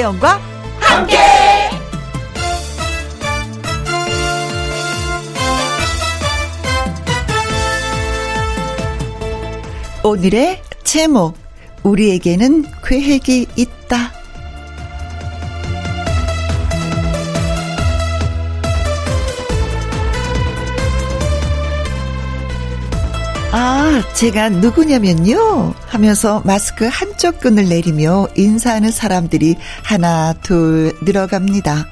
김혜영과 함께. 오늘의 제목 우리에게는 계획이 있다. 제가 누구냐면요. 하면서 마스크 한쪽 끈을 내리며 인사하는 사람들이 하나, 둘 늘어갑니다.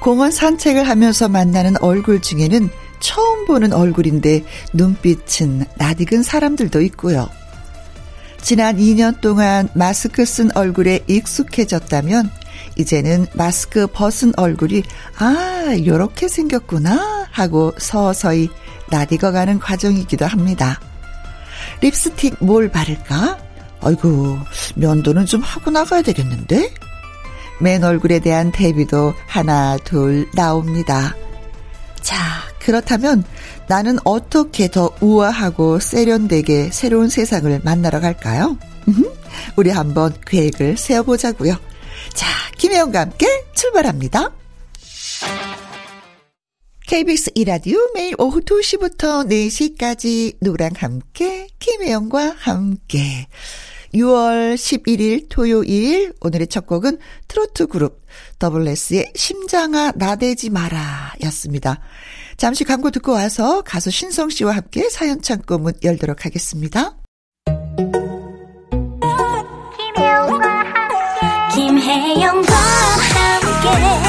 공원 산책을 하면서 만나는 얼굴 중에는 처음 보는 얼굴인데 눈빛은 낯익은 사람들도 있고요. 지난 2년 동안 마스크 쓴 얼굴에 익숙해졌다면 이제는 마스크 벗은 얼굴이 아, 요렇게 생겼구나 하고 서서히 낯익어가는 과정이기도 합니다. 립스틱 뭘 바를까? 아이고, 면도는 좀 하고 나가야 되겠는데? 맨 얼굴에 대한 대비도 하나, 둘 나옵니다. 자, 그렇다면 나는 어떻게 더 우아하고 세련되게 새로운 세상을 만나러 갈까요? 우리 한번 계획을 세워보자고요. 자, 김혜영과 함께 출발합니다. KBS 이라디오 매일 오후 2시부터 4시까지 누구랑 함께 김혜영과 함께 6월 11일 토요일 오늘의 첫 곡은 트로트 그룹 더블레스의 심장아 나대지 마라 였습니다. 잠시 광고 듣고 와서 가수 신성 씨와 함께 사연 창고 문 열도록 하겠습니다. 김혜영과 함께 김혜영과 함께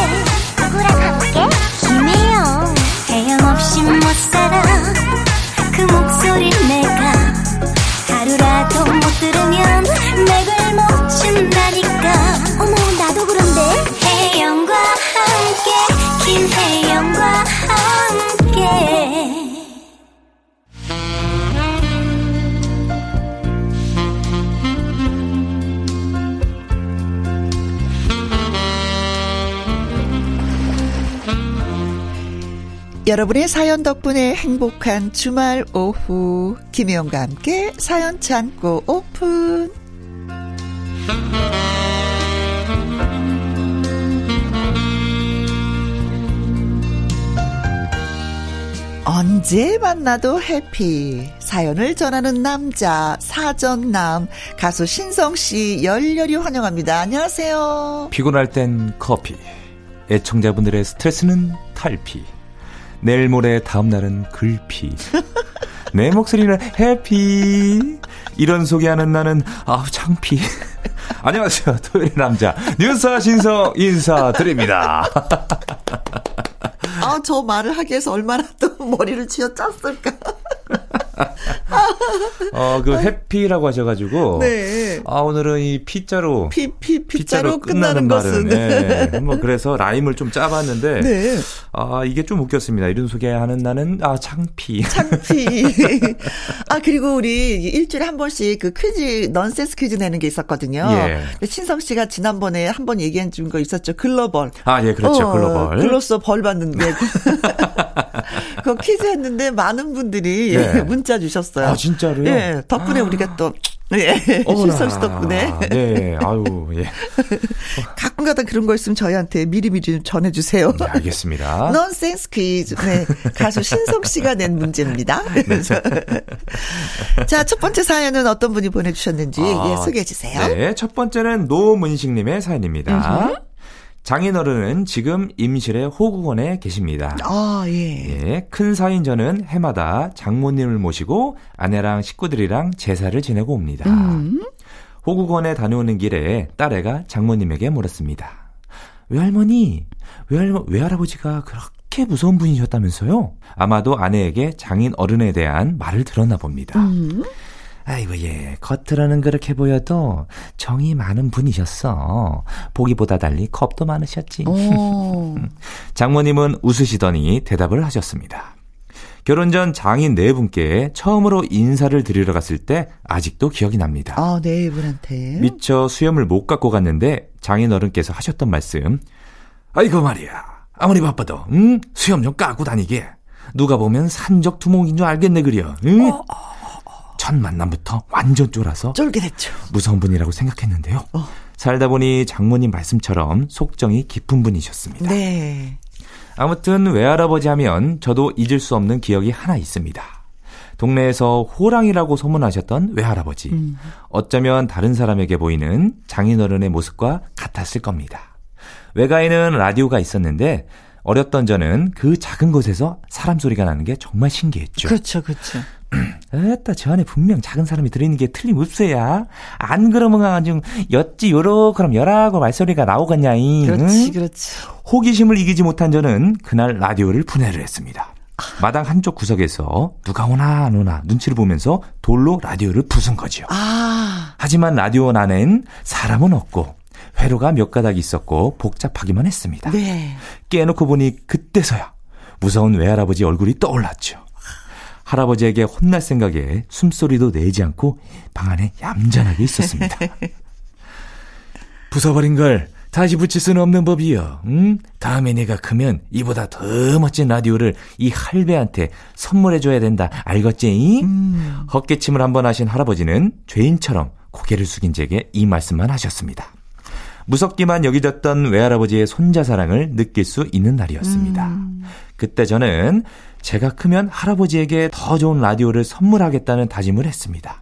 여러분의 사연 덕분에 행복한 주말 오후. 김혜영과 함께 사연 창고 오픈. 언제 만나도 해피. 사연을 전하는 남자 사전남 가수 신성 씨 열렬히 환영합니다. 안녕하세요. 피곤할 땐 커피. 애청자분들의 스트레스는 탈피. 내일 모레 다음 날은 글피. 내 목소리는 해피. 이런 소개하는 나는 아우 창피. 안녕하세요. 토요일 남자 뉴스 신성 인사드립니다. 아, 저 말을 하기 위해서 얼마나 또 머리를 쥐어 짰을까. 어, 그 해피라고 하셔가지고. 네. 아, 오늘은 이 피자로. 피, 피, 피자로 끝나는 것은. 네. 뭐 그래서 라임을 좀 짜봤는데. 네. 아, 이게 좀 웃겼습니다. 이런 소개하는 나는, 아, 창피. 창피. 아, 그리고 우리 일주일에 한 번씩 그 퀴즈, 넌센스 퀴즈 내는 게 있었거든요. 예. 신성 씨가 지난번에 한 번 얘기해 준 거 있었죠. 글로벌. 아, 예, 그렇죠. 어, 글로벌. 글로써 벌 받는 게. 그 퀴즈 했는데 많은 분들이 네. 문자 주셨어요. 아, 진짜로요? 예. 덕분에 우리가 또, 예. 신성 씨 덕분에. 네, 아유, 예. 가끔가다 그런 거 있으면 저희한테 미리미리 좀 전해주세요. 네, 알겠습니다. 넌센스 퀴즈. 네. 가수 신성 씨가 낸 문제입니다. 네. 자, 첫 번째 사연은 어떤 분이 보내주셨는지 아, 예, 소개해 주세요. 네, 첫 번째는 노문식님의 사연입니다. 장인어른은 지금 임실의 호국원에 계십니다. 아, 예. 예, 큰 사인 저는 해마다 장모님을 모시고 아내랑 식구들이랑 제사를 지내고 옵니다. 음. 호국원에 다녀오는 길에 딸애가 장모님에게 물었습니다. 외할머니, 외할머, 외할아버지가 그렇게 무서운 분이셨다면서요? 아마도 아내에게 장인 어른에 대한 말을 들었나 봅니다. 음. 아이고, 예. 겉으로는 그렇게 보여도 정이 많은 분이셨어. 보기보다 달리 겁도 많으셨지. 오. 장모님은 웃으시더니 대답을 하셨습니다. 결혼 전 장인 네 분께 처음으로 인사를 드리러 갔을 때 아직도 기억이 납니다. 아, 네, 이분한테. 미처 수염을 못 갖고 갔는데 장인 어른께서 하셨던 말씀. 아이고 말이야. 아무리 바빠도 응? 수염 좀 까고 다니게. 누가 보면 산적 두목인 줄 알겠네 그려. 응? 첫 만남부터 완전 쫄아서 쫄깃했죠. 무서운 분이라고 생각했는데요. 어. 살다 보니 장모님 말씀처럼 속정이 깊은 분이셨습니다. 네. 아무튼 외할아버지 하면 저도 잊을 수 없는 기억이 하나 있습니다. 동네에서 호랑이라고 소문하셨던 외할아버지. 음. 어쩌면 다른 사람에게 보이는 장인어른의 모습과 같았을 겁니다. 외가에는 라디오가 있었는데 어렸던 저는 그 작은 곳에서 사람 소리가 나는 게 정말 신기했죠. 그렇죠, 그렇죠. 에따, 저 안에 분명 작은 사람이 들어있는 게 틀림없어야. 안 그러면 아주 엿지 요러 그럼 여라고 말소리가 나오겠냐잉. 그렇지, 그렇지. 호기심을 이기지 못한 저는 그날 라디오를 분해를 했습니다. 마당 한쪽 구석에서 누가 오나 안 오나 눈치를 보면서 돌로 라디오를 부순 거지요. 아. 하지만 라디오 안엔 사람은 없고 회로가 몇 가닥 있었고 복잡하기만 했습니다. 네. 깨놓고 보니 그때서야 무서운 외할아버지 얼굴이 떠올랐죠. 할아버지에게 혼날 생각에 숨소리도 내지 않고 방 안에 얌전하게 있었습니다. 부숴버린 걸 다시 붙일 수는 없는 법이요. 응? 다음에 내가 크면 이보다 더 멋진 라디오를 이 할배한테 선물해줘야 된다. 알겠지? 음. 헛기침을 한번 하신 할아버지는 죄인처럼 고개를 숙인 제게 이 말씀만 하셨습니다. 무섭기만 여기졌던 외할아버지의 손자 사랑을 느낄 수 있는 날이었습니다. 음. 그때 저는 제가 크면 할아버지에게 더 좋은 라디오를 선물하겠다는 다짐을 했습니다.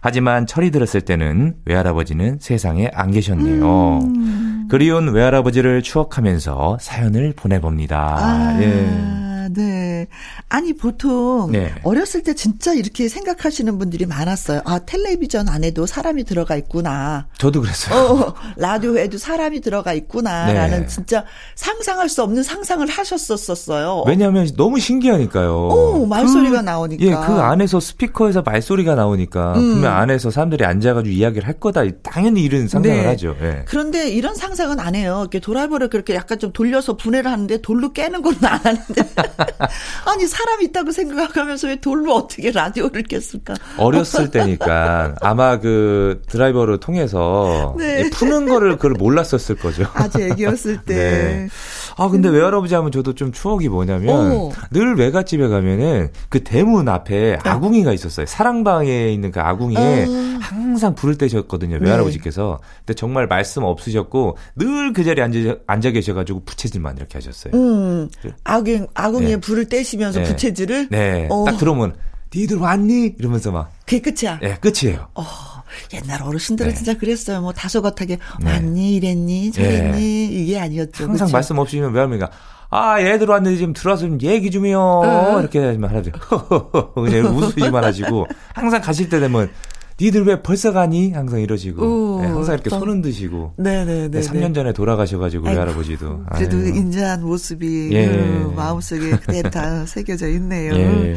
하지만 철이 들었을 때는 외할아버지는 세상에 안 계셨네요. 음. 그리운 외할아버지를 추억하면서 사연을 보내봅니다. 아. 예. 네. 아니, 보통 네. 어렸을 때 진짜 이렇게 생각하시는 분들이 많았어요. 아, 텔레비전 안에도 사람이 들어가 있구나. 저도 그랬어요. 어, 라디오에도 사람이 들어가 있구나라는 네. 진짜 상상할 수 없는 상상을 하셨었어요. 왜냐하면 너무 신기하니까요. 오, 말소리가 그, 나오니까. 예, 그 안에서 스피커에서 말소리가 나오니까 음. 분명 안에서 사람들이 앉아가지고 이야기를 할 거다. 당연히 이런 상상을 네. 하죠. 예. 그런데 이런 상상은 안 해요. 이렇게 도라이버를 그렇게 약간 좀 돌려서 분해를 하는데 돌로 깨는 건 안 하는데. 아니 사람 있다고 생각하면서 왜 돌로 어떻게 라디오를 깼을까? 어렸을 때니까 아마 그 드라이버를 통해서 네. 푸는 거를 그걸 몰랐었을 거죠. 아주 애기였을 때. 네. 아 근데 음. 외할아버지 하면 저도 좀 추억이 뭐냐면 오. 늘 외갓집에 가면은 그 대문 앞에 네. 아궁이가 있었어요. 사랑방에 있는 그 아궁이에 어. 항상 불을 떼셨거든요. 네. 외할아버지께서. 근데 정말 말씀 없으셨고 늘 그 자리에 앉아, 앉아 계셔가지고 부채질만 이렇게 하셨어요. 음. 아궁 아궁 이에 네. 불을 떼시면서 네. 부채질을. 네. 어. 딱 들어오면 니들 왔니? 이러면서 막. 그게 끝이야. 네, 끝이에요. 어. 옛날 어르신들은 네. 진짜 그랬어요. 뭐 다소곳하게 네. 왔니 이랬니 저랬니 네. 이게 아니었죠. 항상 그쵸? 말씀 없이면 외할머니가 아 얘들 왔는데 지금 들어와서 좀 얘기 좀 해요. 네. 이렇게 하지만 할아버지 그냥 웃으시만 하시고 항상 가실 때 되면 니들 왜 벌써 가니? 항상 이러시고. 오, 네, 항상 이렇게 손 흔드시고. 네네네. 네, 3년 전에 돌아가셔가지고, 아이고, 외할아버지도. 그래도 아유. 인자한 모습이 예. 그 마음속에 그대로 다 새겨져 있네요. 예.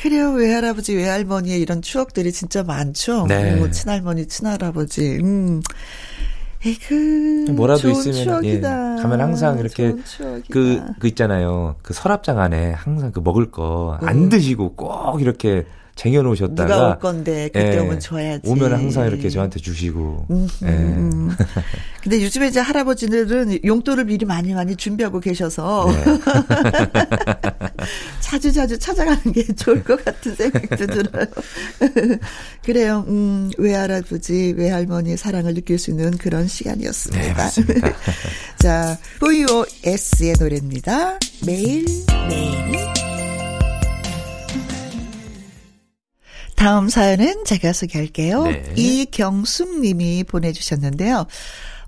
그래요, 외할아버지, 외할머니의 이런 추억들이 진짜 많죠. 네. 뭐, 친할머니, 친할아버지. 음. 에그 뭐라도 있으면 예, 가면 항상 이렇게 그, 그 있잖아요. 그 서랍장 안에 항상 그 먹을 거안 음. 드시고 꼭 이렇게 쟁여놓으셨다가 누가 올 건데 그때 예, 오면 줘야지. 오면 항상 이렇게 저한테 주시고. 음, 예. 음. 근데 요즘에 이제 할아버지들은 용돈을 미리 많이 많이 준비하고 계셔서 네. 자주 자주 찾아가는 게 좋을 것 같은 생각도 들어요. 그래요. 음, 외할아버지, 외할머니의 사랑을 느낄 수 있는 그런 시간이었습니다. 네, 맞습니다. 자, 보이오 S의 노래입니다. 매일 매일. 다음 사연은 제가 소개할게요. 네. 이경숙 님이 보내주셨는데요.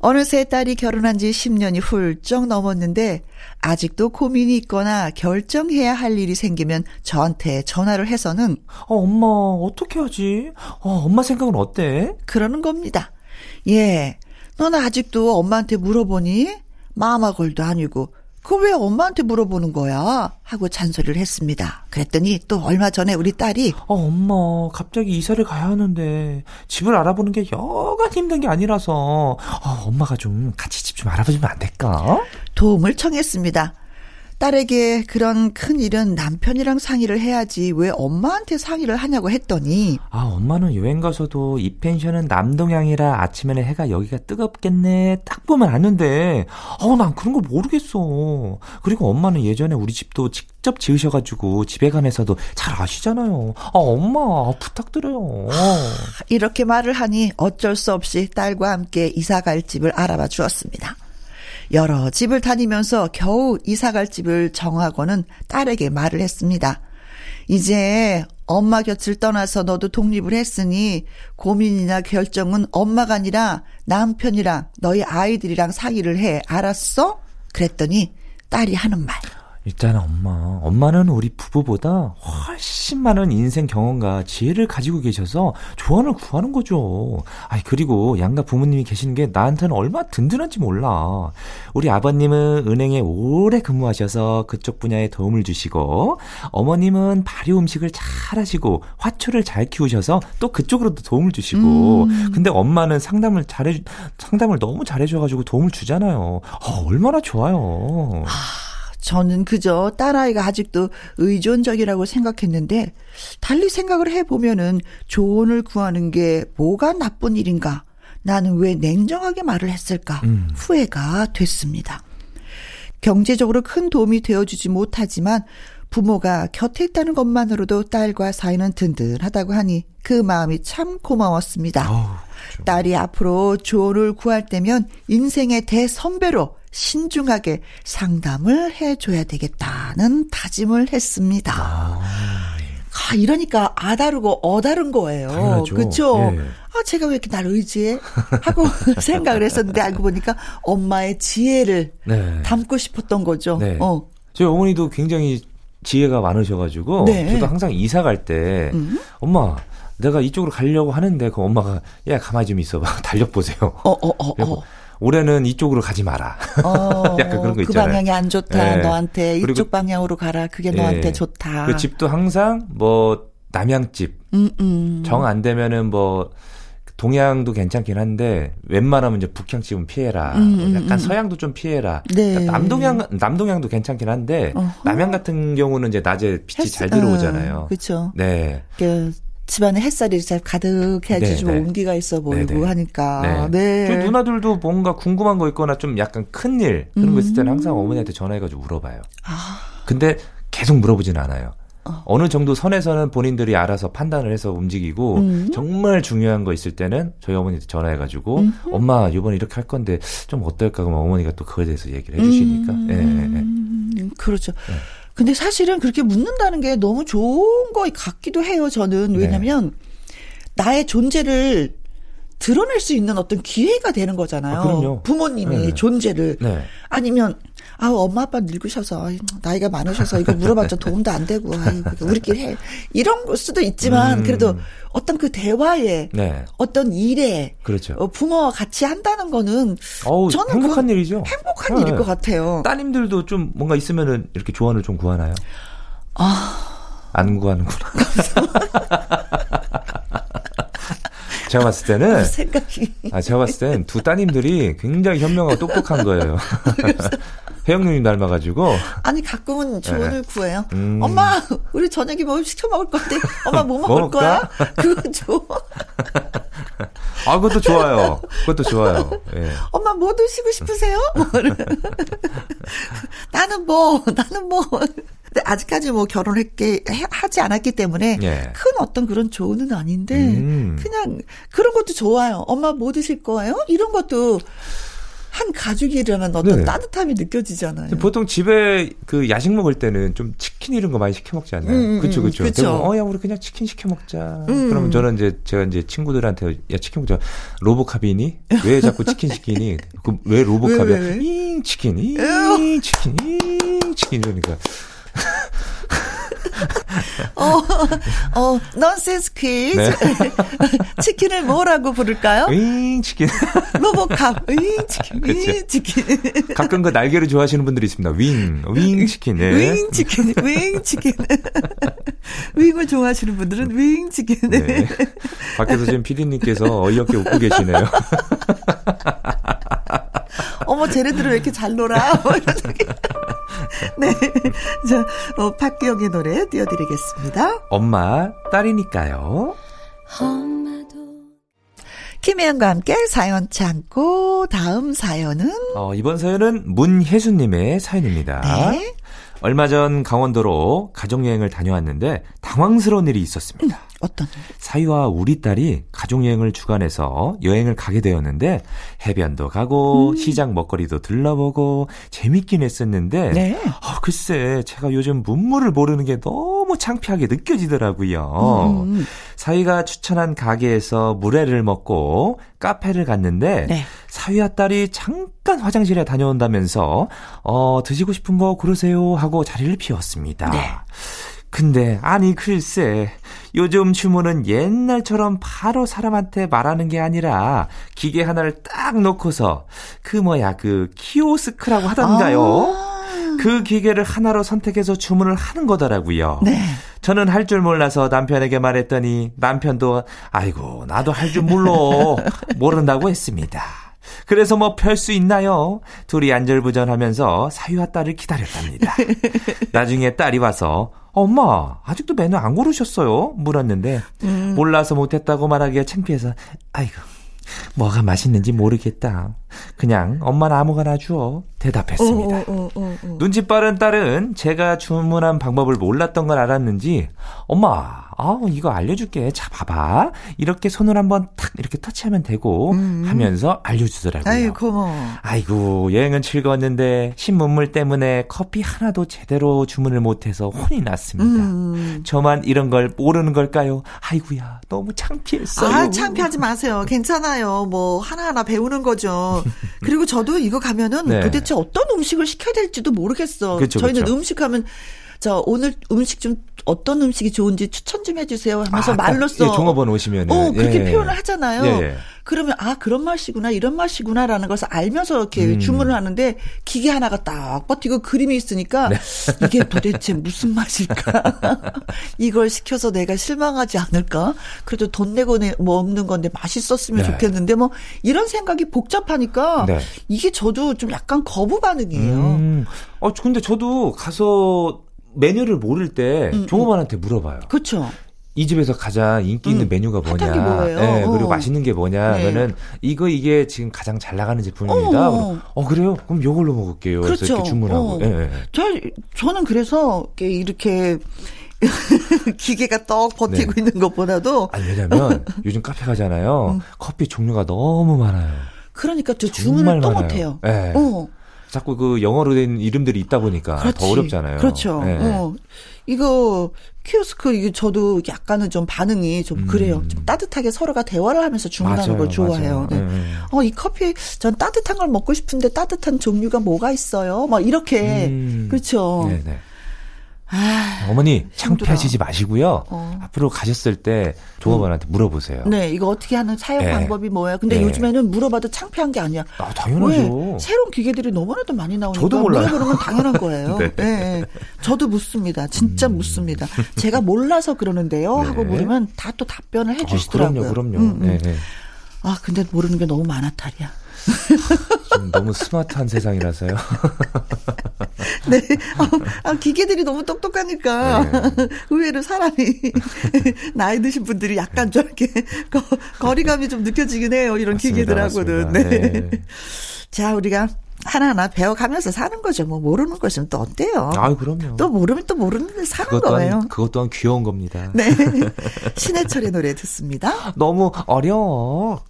어느새 딸이 결혼한 지 10년이 훌쩍 넘었는데 아직도 고민이 있거나 결정해야 할 일이 생기면 저한테 전화를 해서는 어, 엄마 어떻게 하지? 어, 엄마 생각은 어때? 그러는 겁니다. 예. 너는 아직도 엄마한테 물어보니? 마마골도 아니고 그왜 엄마한테 물어보는 거야? 하고 잔소리를 했습니다. 그랬더니 또 얼마 전에 우리 딸이 어, 엄마 갑자기 이사를 가야 하는데 집을 알아보는 게 여간 힘든 게 아니라서 어, 엄마가 좀 같이 집 좀 알아보시면 안 될까? 도움을 청했습니다. 딸에게 그런 큰 일은 남편이랑 상의를 해야지 왜 엄마한테 상의를 하냐고 했더니 아 엄마는 여행 가서도 이 펜션은 남동향이라 아침에는 해가 여기가 뜨겁겠네 딱 보면 아는데. 어난 그런 거 모르겠어. 그리고 엄마는 예전에 우리 집도 직접 지으셔가지고 집에 관해서도 잘 아시잖아요. 아 엄마 부탁드려요. 이렇게 말을 하니 어쩔 수 없이 딸과 함께 이사 갈 집을 알아봐 주었습니다. 여러 집을 다니면서 겨우 이사갈 집을 정하고는 딸에게 말을 했습니다. 이제 엄마 곁을 떠나서 너도 독립을 했으니 고민이나 결정은 엄마가 아니라 남편이랑 너희 아이들이랑 상의를 해. 알았어? 그랬더니 딸이 하는 말. 일단 엄마, 엄마는 우리 부부보다 훨씬 많은 인생 경험과 지혜를 가지고 계셔서 조언을 구하는 거죠. 아이 그리고 양가 부모님이 계시는 게 나한테는 얼마나 든든한지 몰라. 우리 아버님은 은행에 오래 근무하셔서 그쪽 분야에 도움을 주시고 어머님은 발효 음식을 잘 하시고 화초를 잘 키우셔서 또 그쪽으로도 도움을 주시고 음. 근데 엄마는 상담을 잘해 상담을 너무 잘해 줘 가지고 도움을 주잖아요. 아, 얼마나 좋아요. 아. 저는 그저 딸아이가 아직도 의존적이라고 생각했는데 달리 생각을 해보면은 조언을 구하는 게 뭐가 나쁜 일인가? 나는 왜 냉정하게 말을 했을까? 음. 후회가 됐습니다. 경제적으로 큰 도움이 되어주지 못하지만 부모가 곁에 있다는 것만으로도 딸과 사이는 든든하다고 하니 그 마음이 참 고마웠습니다. 어, 딸이 앞으로 조언을 구할 때면 인생의 대선배로 신중하게 상담을 해줘야 되겠다는 다짐을 했습니다. 아, 아 이러니까 아다르고 어다른 거예요. 그렇죠? 예. 아 제가 왜 이렇게 날 의지해? 하고 생각을 했었는데 알고 보니까 엄마의 지혜를 네. 담고 싶었던 거죠. 네. 어. 저희 어머니도 굉장히 지혜가 많으셔가지고 네. 저도 항상 이사 갈때 음? 엄마 내가 이쪽으로 가려고 하는데 그 엄마가 야 가만히 좀 있어봐 달력 보세요. 어, 어, 어, 어. 올해는 이쪽으로 가지 마라. 어, 약간 그런 거그 있잖아요. 그 방향이 안 좋다. 네. 너한테 이쪽 방향으로 가라. 그게 네. 너한테 좋다. 그 집도 항상 뭐 남양집 음, 음. 정안 되면은 뭐 동양도 괜찮긴 한데 웬만하면 이제 북향집은 피해라. 음, 음 약간 음. 서양도 좀 피해라. 네. 그러니까 남동양 남동양도 괜찮긴 한데 어허. 남양 같은 경우는 이제 낮에 빛이 헬스, 잘 들어오잖아요. 어, 그렇죠. 네. 그 집안에 햇살이 잘 가득해야지 네, 좀 네. 온기가 있어 보이고 네, 네. 하니까. 네. 네. 누나들도 뭔가 궁금한 거 있거나 좀 약간 큰일 그런 거 있을 때는 항상 음. 어머니한테 전화해가지고 물어봐요. 아. 근데 계속 물어보진 않아요. 어. 어느 정도 선에서는 본인들이 알아서 판단을 해서 움직이고 음. 정말 중요한 거 있을 때는 저희 어머니한테 전화해가지고 음. 엄마 이번에 이렇게 할 건데 좀 어떨까 그러면 어머니가 또 그거에 대해서 얘기를 해주시니까. 음. 예, 예, 예. 그렇죠. 네. 근데 사실은 그렇게 묻는다는 게 너무 좋은 거 같기도 해요, 저는. 네. 왜냐면, 네. 나의 존재를 드러낼 수 있는 어떤 기회가 되는 거잖아요. 아, 부모님의 네. 존재를. 네. 아니면, 아, 엄마 아빠 늙으셔서, 나이가 많으셔서 이거 물어봤자 도움도 안 되고, 아이, 우리끼리 해. 이런 걸 수도 있지만, 음. 그래도 어떤 그 대화에, 네. 어떤 일에, 그렇죠. 어, 부모와 같이 한다는 거는, 어우, 저는 행복한 일이죠. 행복한 네. 일일 것 같아요. 따님들도 좀 뭔가 있으면은 이렇게 조언을 좀 구하나요? 아. 안 구하는구나. 제가 봤을 때는 생각이 아 제가 봤을 때는 두 따님들이 굉장히 현명하고 똑똑한 거예요. 혜영 누님 닮아가지고. 아니, 가끔은 조언을 네. 구해요. 음. 엄마, 우리 저녁에 뭐 시켜 먹을 건데, 엄마 뭐 먹을 뭐 거야? 그거 줘. 아, 그것도 좋아요. 그것도 좋아요. 예. 엄마 뭐 드시고 싶으세요? 나는 뭐, 나는 뭐. 근데 아직까지 뭐 결혼했게 하지 않았기 때문에 예. 큰 어떤 그런 조언은 아닌데 음. 그냥 그런 것도 좋아요. 엄마 뭐 드실 거예요? 이런 것도 한 가족이라는 어떤 네. 따뜻함이 느껴지잖아요. 보통 집에 그 야식 먹을 때는 좀 치킨 이런 거 많이 시켜 먹지 않나요? 음, 그렇죠, 그렇죠. 그렇죠. 어야 우리 그냥 치킨 시켜 먹자. 음. 그러면 저는 이제 제가 이제 친구들한테 야 치킨 먹자. 로보캅이니? 왜 자꾸 치킨 시키니? 그 왜 로보캅이야? 잉 치킨, 잉 치킨, 잉 치킨 이러니까. 어, 어, 넌센스 퀴즈. 네. 치킨을 뭐라고 부를까요? 윙 치킨. 로보캅. 윙 치킨. 그렇죠. 윙 치킨. 가끔 그 날개를 좋아하시는 분들이 있습니다. 윙. 윙 치킨. 네. 윙 치킨. 윙 치킨. 윙을 좋아하시는 분들은 윙 치킨. 네. 밖에서 지금 피디님께서 어이없게 웃고 계시네요. 어머, 쟤네들은 왜 이렇게 잘 놀아? 뭐 네. 자, 어, 박기영의 노래 띄워드리겠습니다. 엄마, 딸이니까요. 김혜영과 함께 사연 참고 다음 사연은 어, 이번 사연은 문혜수님의 사연입니다. 네. 얼마 전 강원도로 가족여행을 다녀왔는데 당황스러운 일이 있었습니다. 어떤 사위와 우리 딸이 가족여행을 주관해서 여행을 가게 되었는데 해변도 가고 음. 시장 먹거리도 들러보고 재밌긴 했었는데 네. 아, 글쎄 제가 요즘 문물을 모르는 게 너무 창피하게 느껴지더라고요. 음. 사위가 추천한 가게에서 물회를 먹고 카페를 갔는데 네. 사위와 딸이 잠깐 화장실에 다녀온다면서 어 드시고 싶은 거 고르세요 하고 자리를 비웠습니다. 네. 근데 아니 글쎄 요즘 주문은 옛날처럼 바로 사람한테 말하는 게 아니라 기계 하나를 딱 놓고서 그 뭐야 그 키오스크라고 하던가요. 아. 그 기계를 하나로 선택해서 주문을 하는 거더라고요. 네. 저는 할 줄 몰라서 남편에게 말했더니 남편도 아이고 나도 할 줄 몰라 모른다고 했습니다. 그래서 뭐별수 있나요? 둘이 안절부절하면서 사위와 딸을 기다렸답니다. 나중에 딸이 와서 엄마 아직도 메뉴 안 고르셨어요? 물었는데 음. 몰라서 못했다고 말하기가 창피해서 아이고 뭐가 맛있는지 모르겠다. 그냥 엄마는 아무거나 줘 대답했습니다. 어, 어, 어, 어. 눈치 빠른 딸은 제가 주문한 방법을 몰랐던 걸 알았는지 엄마 아 이거 알려줄게 자 봐봐 이렇게 손을 한번 탁 이렇게 터치하면 되고 하면서 알려주더라고요 음. 아이 고마워. 아이고 여행은 즐거웠는데 신문물 때문에 커피 하나도 제대로 주문을 못해서 혼이 났습니다 음. 저만 이런 걸 모르는 걸까요 아이구야 너무 창피했어요 아, 창피하지 마세요. 괜찮아요. 뭐, 하나하나 배우는 거죠. 그리고 저도 이거 가면은 네. 도대체 어떤 음식을 시켜야 될지도 모르겠어. 그쵸, 저희는 그쵸. 음식 하면, 저, 오늘 음식 좀, 어떤 음식이 좋은지 추천 좀 해주세요 하면서 아, 딱, 말로써. 예, 종업원 오시면은 어, 그렇게 예. 표현을 하잖아요. 예, 예. 그러면, 아, 그런 맛이구나, 이런 맛이구나라는 것을 알면서 이렇게 음. 주문을 하는데, 기계 하나가 딱 버티고 그림이 있으니까, 네. 이게 도대체 무슨 맛일까? 이걸 시켜서 내가 실망하지 않을까? 그래도 돈 내고 내- 먹는 건데 맛있었으면 네. 좋겠는데, 뭐, 이런 생각이 복잡하니까, 네. 이게 저도 좀 약간 거부 반응이에요. 음. 어, 근데 저도 가서 메뉴를 모를 때 음, 종업원한테 물어봐요. 그렇죠. 이 집에서 가장 인기 있는 음. 메뉴가 뭐냐. 예, 그리고 어. 맛있는 게 뭐냐. 네. 하면은 이거 이게 지금 가장 잘 나가는 제품입니다. 어. 그럼, 어, 그래요? 그럼 요걸로 먹을게요. 그래서 그렇죠. 이렇게 주문하고. 어. 예, 예. 저, 저는 그래서 이렇게, 기계가 떡 버티고 네. 있는 것보다도 아니, 왜냐면 요즘 카페 가잖아요. 커피 종류가 너무 많아요. 그러니까 저 주문을 또. 못해요. 예. 어, 자꾸 그 영어로 된 이름들이 있다 보니까 그렇지. 더 어렵잖아요. 그렇죠. 예. 어. 이거 키오스크 이게 저도 약간은 좀 반응이 좀 음. 그래요. 좀 따뜻하게 서로가 대화를 하면서 주문하는 맞아요, 걸 좋아해요. 네. 예, 예. 어, 이 커피 전 따뜻한 걸 먹고 싶은데 따뜻한 종류가 뭐가 있어요? 막 이렇게 음. 그렇죠. 네네. 아, 어머니 창피하시지 마시고요. 어. 앞으로 가셨을 때 조업원한테 물어보세요. 네, 이거 어떻게 하는 사용 네. 방법이 뭐야? 근데 네. 요즘에는 물어봐도 창피한 게 아니야. 아 당연하죠. 왜? 새로운 기계들이 너무나도 많이 나오니까 저도 몰라요. 물어보는 건 당연한 거예요. 네. 예, 예. 저도 묻습니다. 진짜 묻습니다. 제가 몰라서 그러는데요. 네. 하고 물으면 다 또 답변을 아, 해주시더라고요. 그럼요, 그럼요. 음, 음. 네, 네. 아, 근데 모르는 게 너무 많아 탈이야. 지금 너무 스마트한 세상이라서요. 네. 아, 아, 기계들이 너무 똑똑하니까 네. 의외로 사람이 나이 드신 분들이 약간 좀 이렇게 거, 거리감이 좀 느껴지긴 해요. 이런 맞습니다, 기계들하고는. 맞습니다. 네. 네. 자, 우리가 하나하나 배워가면서 사는 거죠. 뭐 모르는 것이면 또 어때요? 아, 그럼요. 또 모르면 또 모르는데 사는 그것 거예요. 또한 그것 또한 귀여운 겁니다. 네. 신해철의 노래 듣습니다. 너무 어려워.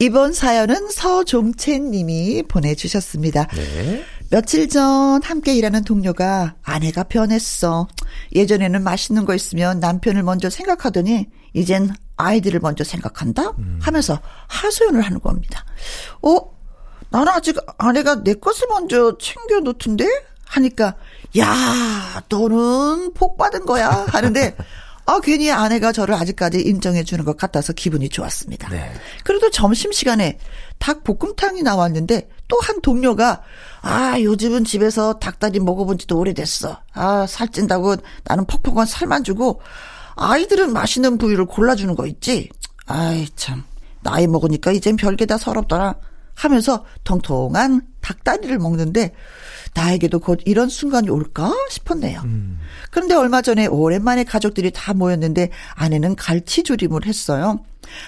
이번 사연은 서종채 님이 보내주셨습니다. 네. 며칠 전 함께 일하는 동료가 아내가 변했어. 예전에는 맛있는 거 있으면 남편을 먼저 생각하더니 이젠 아이들을 먼저 생각한다? 하면서 하소연을 하는 겁니다. 어? 나는 아직 아내가 내 것을 먼저 챙겨 놓던데? 하니까, 야, 너는 복 받은 거야. 하는데, 아, 괜히 아내가 저를 아직까지 인정해 주는 것 같아서 기분이 좋았습니다. 네. 그래도 점심시간에 닭 볶음탕이 나왔는데 또 한 동료가 아, 요즘은 집에서 닭다리 먹어본 지도 오래됐어. 아, 살찐다고 나는 퍽퍽한 살만 주고 아이들은 맛있는 부위를 골라주는 거 있지? 아이, 참. 나이 먹으니까 이젠 별게 다 서럽더라. 하면서 통통한 닭다리를 먹는데 나에게도 곧 이런 순간이 올까 싶었네요. 음. 그런데 얼마 전에 오랜만에 가족들이 다 모였는데 아내는 갈치조림을 했어요.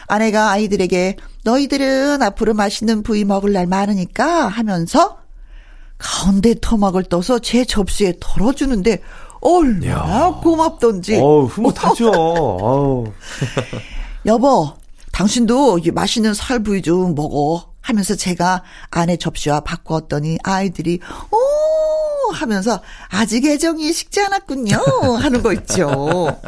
아내가 아이들에게 너희들은 앞으로 맛있는 부위 먹을 날 많으니까 하면서 가운데 토막을 떠서 제 접시에 덜어주는데 얼마나 야. 고맙던지. 어우, 흐뭇하죠. 여보, 당신도 맛있는 살 부위 좀 먹어. 하면서 제가 아내 접시와 바꾸었더니 아이들이 오 하면서 아직 애정이 식지 않았군요 하는 거 있죠.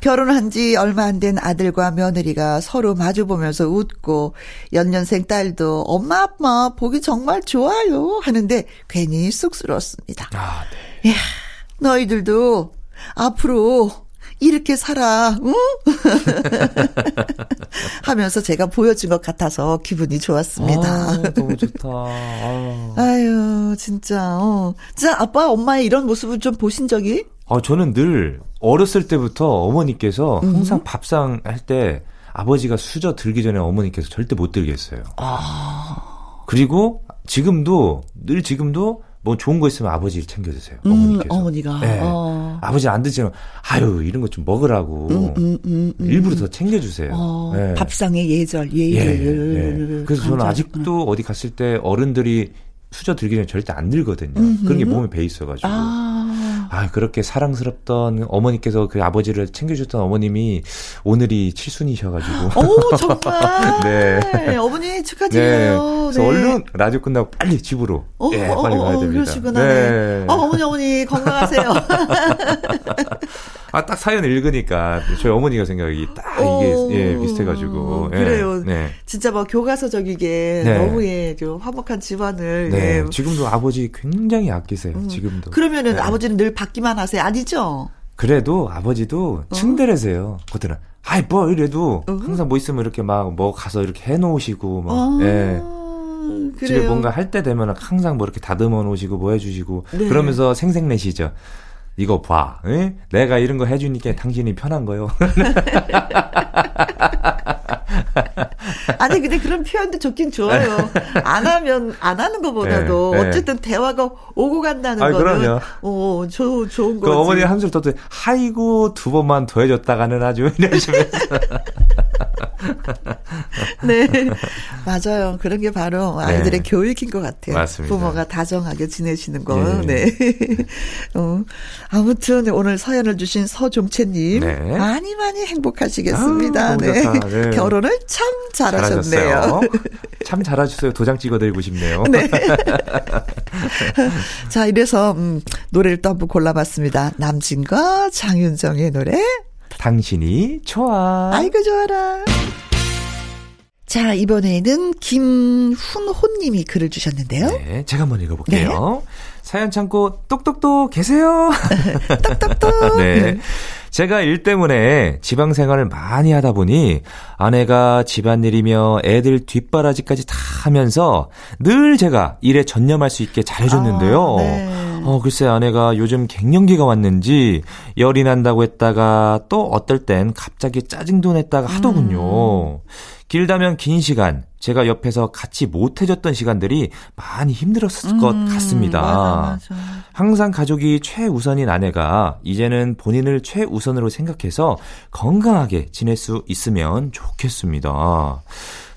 결혼한 지 얼마 안 된 아들과 며느리가 서로 마주보면서 웃고 연년생 딸도 엄마 아빠 보기 정말 좋아요 하는데 괜히 쑥스러웠습니다. 아, 네. 이야, 너희들도 앞으로 이렇게 살아, 응? 하면서 제가 보여준 것 같아서 기분이 좋았습니다. 아, 너무 좋다. 아. 아유, 진짜, 어. 진짜 아빠, 엄마의 이런 모습을 좀 보신 적이? 아, 저는 늘 어렸을 때부터 어머니께서 음. 항상 음. 밥상 할 때 아버지가 수저 들기 전에 어머니께서 절대 못 들게 했어요. 아. 그리고 지금도, 늘 지금도 뭐 좋은 거 있으면 아버지를 챙겨주세요. 음, 어머니께서. 어머니가. 네. 어. 아버지 안 드시면 아유 이런 거좀 먹으라고 음, 음, 음, 음, 일부러 더 챙겨주세요. 어, 네. 밥상의 예절 예의를. 예, 예. 그래서 저는 아직도 어디 갔을 때 어른들이 수저 들기 전에 절대 안 들거든요. 그런 게 몸에 배 있어가지고. 아. 아, 그렇게 사랑스럽던 어머니께서 그 아버지를 챙겨주셨던 어머님이 오늘이 칠순이셔가지고. 오, 정말. 네. 어머니 축하드려요. 네. 네. 얼른 라디오 끝나고 빨리 집으로. 어, 예, 어, 빨리 어, 가야 됩니다. 그러시구나. 네. 네. 어, 어머니, 어머니, 건강하세요. 아, 딱 사연 읽으니까 저희 어머니가 생각이 딱 이게 예, 비슷해가지고. 예, 그래요. 네. 진짜 막 교과서적이게 네. 너무 예, 좀 화목한 집안을. 네. 예. 지금도 아버지 굉장히 아끼세요. 음. 지금도. 그러면은 네. 아버지는 늘 받기만 하세요. 아니죠? 그래도 아버지도 어? 층대래세요. 그때는 아이 뭐 이래도 어? 항상 뭐 있으면 이렇게 막 뭐 가서 이렇게 해놓으시고 막. 어. 예. 그래요. 집에 뭔가 할 때 되면 항상 뭐 이렇게 다듬어 놓으시고 뭐 해주시고 네. 그러면서 생색내시죠. 이거 봐. 에? 내가 이런 거 해주니까 당신이 편한 거요. 아니 근데 그런 표현도 좋긴 좋아요. 안 하면 안 하는 것보다도 네, 네. 어쨌든 대화가 오고 간다는 아, 거는 그럼요. 어, 조, 좋은 그 거지. 어머니 한술 더 하이고 두 번만 더 해줬다가는 아주 이러시면서. 네. 맞아요. 그런 게 바로 아이들의 네. 교육인 것 같아요. 맞습니다. 부모가 다정하게 지내시는 거. 네. 네. 어, 아무튼 오늘 사연을 주신 서종채님. 네. 많이 많이 행복하시겠습니다. 아, 네. 네. 결혼을 참 잘하셨네요. 참 잘하셨어요. 도장 찍어드리고 싶네요. 네. 자, 이래서, 음, 노래를 또 한번 골라봤습니다. 남진과 장윤정의 노래. 당신이 좋아. 아이고, 좋아라. 자, 이번에는 김훈호님이 글을 주셨는데요. 네, 제가 한번 읽어볼게요. 네. 사연 참고 똑똑똑 계세요? 똑똑똑. 네. 제가 일 때문에 지방 생활을 많이 하다 보니 아내가 집안일이며 애들 뒷바라지까지 다 하면서 늘 제가 일에 전념할 수 있게 잘해줬는데요. 아, 네. 어, 글쎄 아내가 요즘 갱년기가 왔는지 열이 난다고 했다가 또 어떨 땐 갑자기 짜증도 냈다가 하더군요. 음. 길다면 긴 시간, 제가 옆에서 같이 못 해줬던 시간들이 많이 힘들었을 음, 것 같습니다. 맞아, 맞아. 항상 가족이 최우선인 아내가 이제는 본인을 최우선으로 생각해서 건강하게 지낼 수 있으면 좋겠습니다.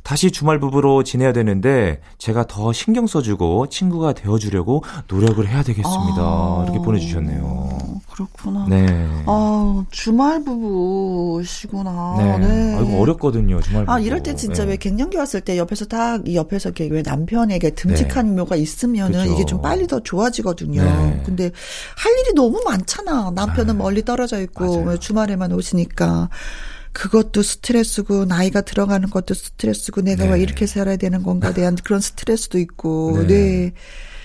다시 주말 부부로 지내야 되는데 제가 더 신경 써주고 친구가 되어주려고 노력을 해야 되겠습니다. 아, 이렇게 보내주셨네요. 그렇구나. 네. 아 주말 부부시구나. 네. 네. 아, 이거 어렵거든요. 주말 부부. 아 이럴 때 진짜 네. 왜 갱년기 왔을 때 옆에서 딱 옆에서 이렇게 왜 남편에게 듬직한 네. 뭐가 있으면은 그쵸. 이게 좀 빨리 더 좋아지거든요. 네. 근데 할 일이 너무 많잖아. 남편은 아, 멀리 떨어져 있고 맞아요. 주말에만 오시니까. 그것도 스트레스고 나이가 들어가는 것도 스트레스고 내가 네. 왜 이렇게 살아야 되는 건가에 대한 그런 스트레스도 있고 네. 네.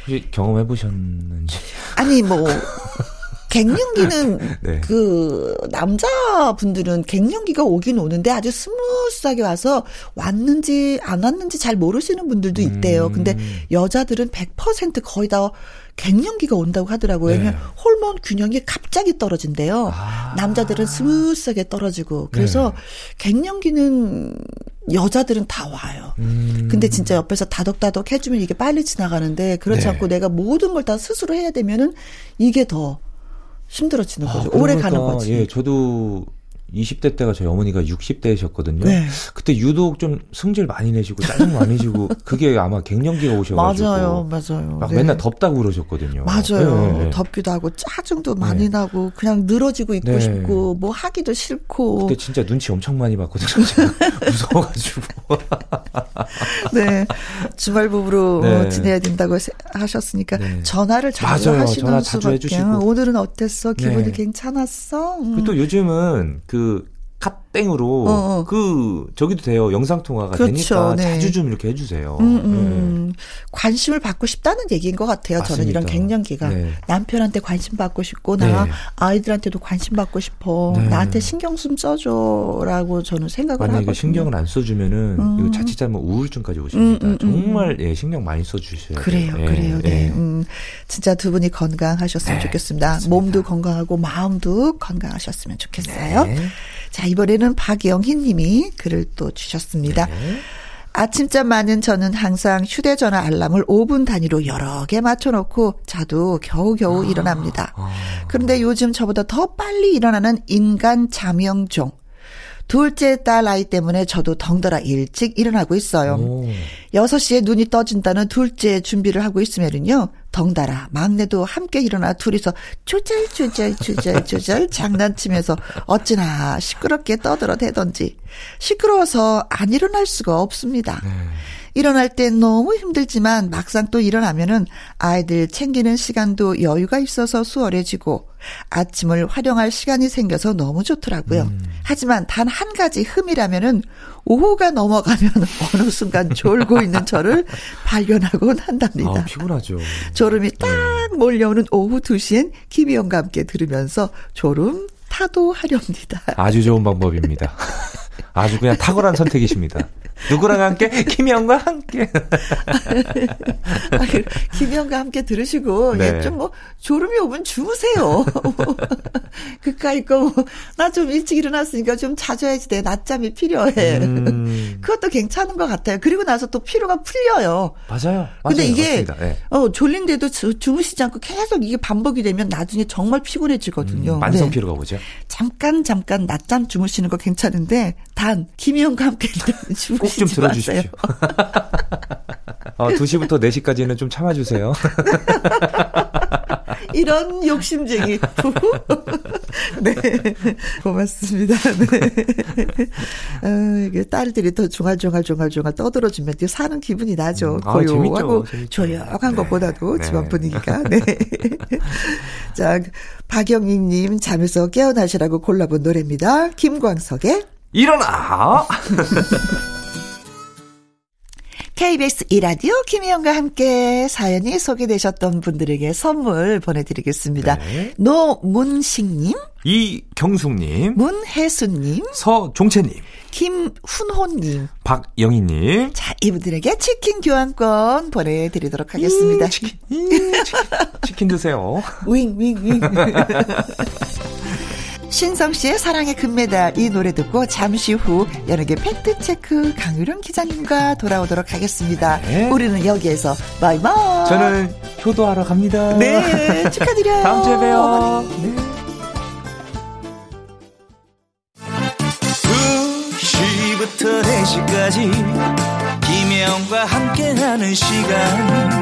혹시 경험해 보셨는지 아니 뭐 갱년기는 네. 그 남자분들은 갱년기가 오긴 오는데 아주 스무스하게 와서 왔는지 안 왔는지 잘 모르시는 분들도 있대요. 음. 근데 여자들은 100% 거의 다 갱년기가 온다고 하더라고요. 왜냐면 네. 호르몬 균형이 갑자기 떨어진대요. 아. 남자들은 스무스하게 떨어지고. 그래서 네. 갱년기는 여자들은 다 와요. 음. 근데 진짜 옆에서 다독다독 해주면 이게 빨리 지나가는데 그렇지 네. 않고 내가 모든 걸 다 스스로 해야 되면은 이게 더 힘들어지는 거죠. 아, 오래 가는 거지. 예, 저도 20대 때가 저희 어머니가 60대셨거든요. 네. 그때 유독 좀 승질 많이 내시고 짜증 많이 내시고 그게 아마 갱년기가 오셔가지고 맞아요, 맞아요. 막 네. 맨날 덥다고 그러셨거든요. 맞아요. 네, 네. 덥기도 하고 짜증도 많이 네. 나고 그냥 늘어지고 있고 네. 싶고 뭐 하기도 싫고. 그때 진짜 눈치 엄청 많이 봤거든요. 무서워가지고. 네, 주말 부부로 지내야 된다고 하셨으니까 전화를 자주 맞아요. 하시는 전화 자주 수밖에. 해주시고. 오늘은 어땠어? 기분이 괜찮았어? 음. 또 요즘은 그いう 갓땡으로 어, 어. 그 저기도 돼요. 영상 통화가 그렇죠, 되니까 네. 자주 좀 이렇게 해주세요. 음, 음. 네. 관심을 받고 싶다는 얘기인 것 같아요. 맞습니다. 저는 이런 갱년기가 네. 남편한테 관심 받고 싶고 나 네. 아이들한테도 관심 받고 싶어. 네. 나한테 신경 좀 써줘라고 저는 생각을 만약에 하거든요. 신경을 안 써주면은 음. 이거 자칫 잘못 우울증까지 오십니다. 음, 음, 정말 예, 신경 많이 써주셔야 그래요, 돼요. 그래요. 예, 네. 예. 진짜 두 분이 건강하셨으면 네, 좋겠습니다. 맞습니다. 몸도 건강하고 마음도 건강하셨으면 좋겠어요. 자, 이번에는 박영희 님이 글을 또 주셨습니다. 네. 아침잠 많은 저는 항상 휴대전화 알람을 5분 단위로 여러 개 맞춰놓고 자도 겨우겨우 아, 일어납니다. 아. 그런데 요즘 저보다 더 빨리 일어나는 인간 자명종. 둘째 딸 아이 때문에 저도 덩달아 일찍 일어나고 있어요. 오. 6시에 눈이 떠진다는 둘째 준비를 하고 있으면은요. 덩달아 막내도 함께 일어나 둘이서 조잘조잘조잘조잘 장난치면서 어찌나 시끄럽게 떠들어 대던지 시끄러워서 안 일어날 수가 없습니다. 네. 일어날 때 너무 힘들지만 막상 또 일어나면은 아이들 챙기는 시간도 여유가 있어서 수월해지고 아침을 활용할 시간이 생겨서 너무 좋더라고요. 음. 하지만 단 한 가지 흠이라면은 오후가 넘어가면 어느 순간 졸고 있는 저를 발견하곤 한답니다. 아, 피곤하죠. 졸음이 딱 네. 몰려오는 오후 2시엔 김희영과 함께 들으면서 졸음 타도하렵니다. 아주 좋은 방법입니다. 아주 그냥 탁월한 선택이십니다. 누구랑 함께? 김희영과 함께. 김희영과 함께 들으시고, 네. 예, 좀뭐, 졸음이 오면 주무세요. 그까이 거, 뭐, 나좀 일찍 일어났으니까 좀 자줘야지 내 낮잠이 필요해. 음. 그것도 괜찮은 것 같아요. 그리고 나서 또 피로가 풀려요. 맞아요. 맞아요. 근데 이게, 네. 어, 졸린데도 주, 무시지 않고 계속 이게 반복이 되면 나중에 정말 피곤해지거든요. 음, 만성 네. 피로가 오죠. 잠깐, 잠깐 낮잠 주무시는 거 괜찮은데, 단, 김희영과 함께 주무시는 꼭 좀 들어주십시오. 어, 2시부터 4시까지는 좀 참아주세요. 이런 욕심쟁이 부부. 네. 고맙습니다. 네. 어, 이게 딸들이 더 종알종알종알종알 떠들어주면 사는 기분이 나죠. 음, 아, 고요하고 재밌죠, 조용한 네. 것보다도 네. 집안 분위기가. 네. 자, 박영익님 잠에서 깨어나시라고 골라본 노래입니다. 김광석의 일어나! KBS 이라디오 김희영과 함께 사연이 소개되셨던 분들에게 선물 보내드리겠습니다. 네. 노문식님, 이경숙님, 문혜수님, 서종채님, 김훈호님, 박영희님. 자, 이분들에게 치킨 교환권 보내드리도록 하겠습니다. 음, 치킨, 음, 치킨, 치킨 드세요. 윙, 윙, 윙. 신성 씨의 사랑의 금메달 이 노래 듣고 잠시 후 연예계 팩트체크 강유령 기자님과 돌아오도록 하겠습니다. 네. 우리는 여기에서 바이바이. 저는 효도하러 갑니다. 네, 축하드려요. 다음 주에 봬요. 네. 2시부터 4시까지 김혜영과 함께하는 시간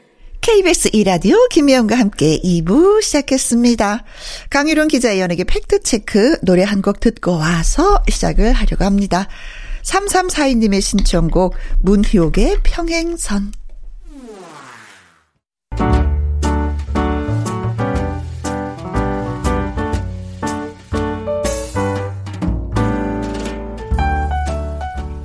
KBS 이라디오 김혜영과 함께 2부 시작했습니다. 강유론 기자의 연예계 팩트체크 노래 한 곡 듣고 와서 시작을 하려고 합니다. 3342님의 신청곡 문희옥의 평행선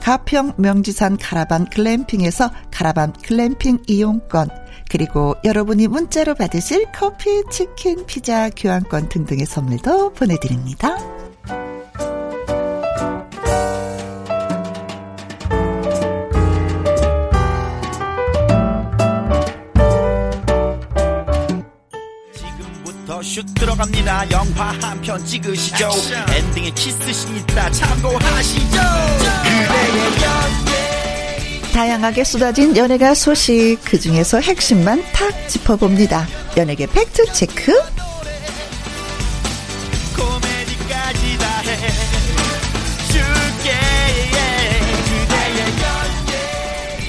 가평 명지산 카라반 글램핑에서 카라반 글램핑 이용권, 그리고 여러분이 문자로 받으실 커피, 치킨, 피자, 교환권 등등의 선물도 보내드립니다. 슛 들어갑니다. 영화 한 편 찍으시죠. 엔딩에 키스신 있다. 참고하시죠 다양하게 쏟아진 연예가 소식 그 중에서 핵심만 탁 짚어봅니다. 연예계 팩트 체크.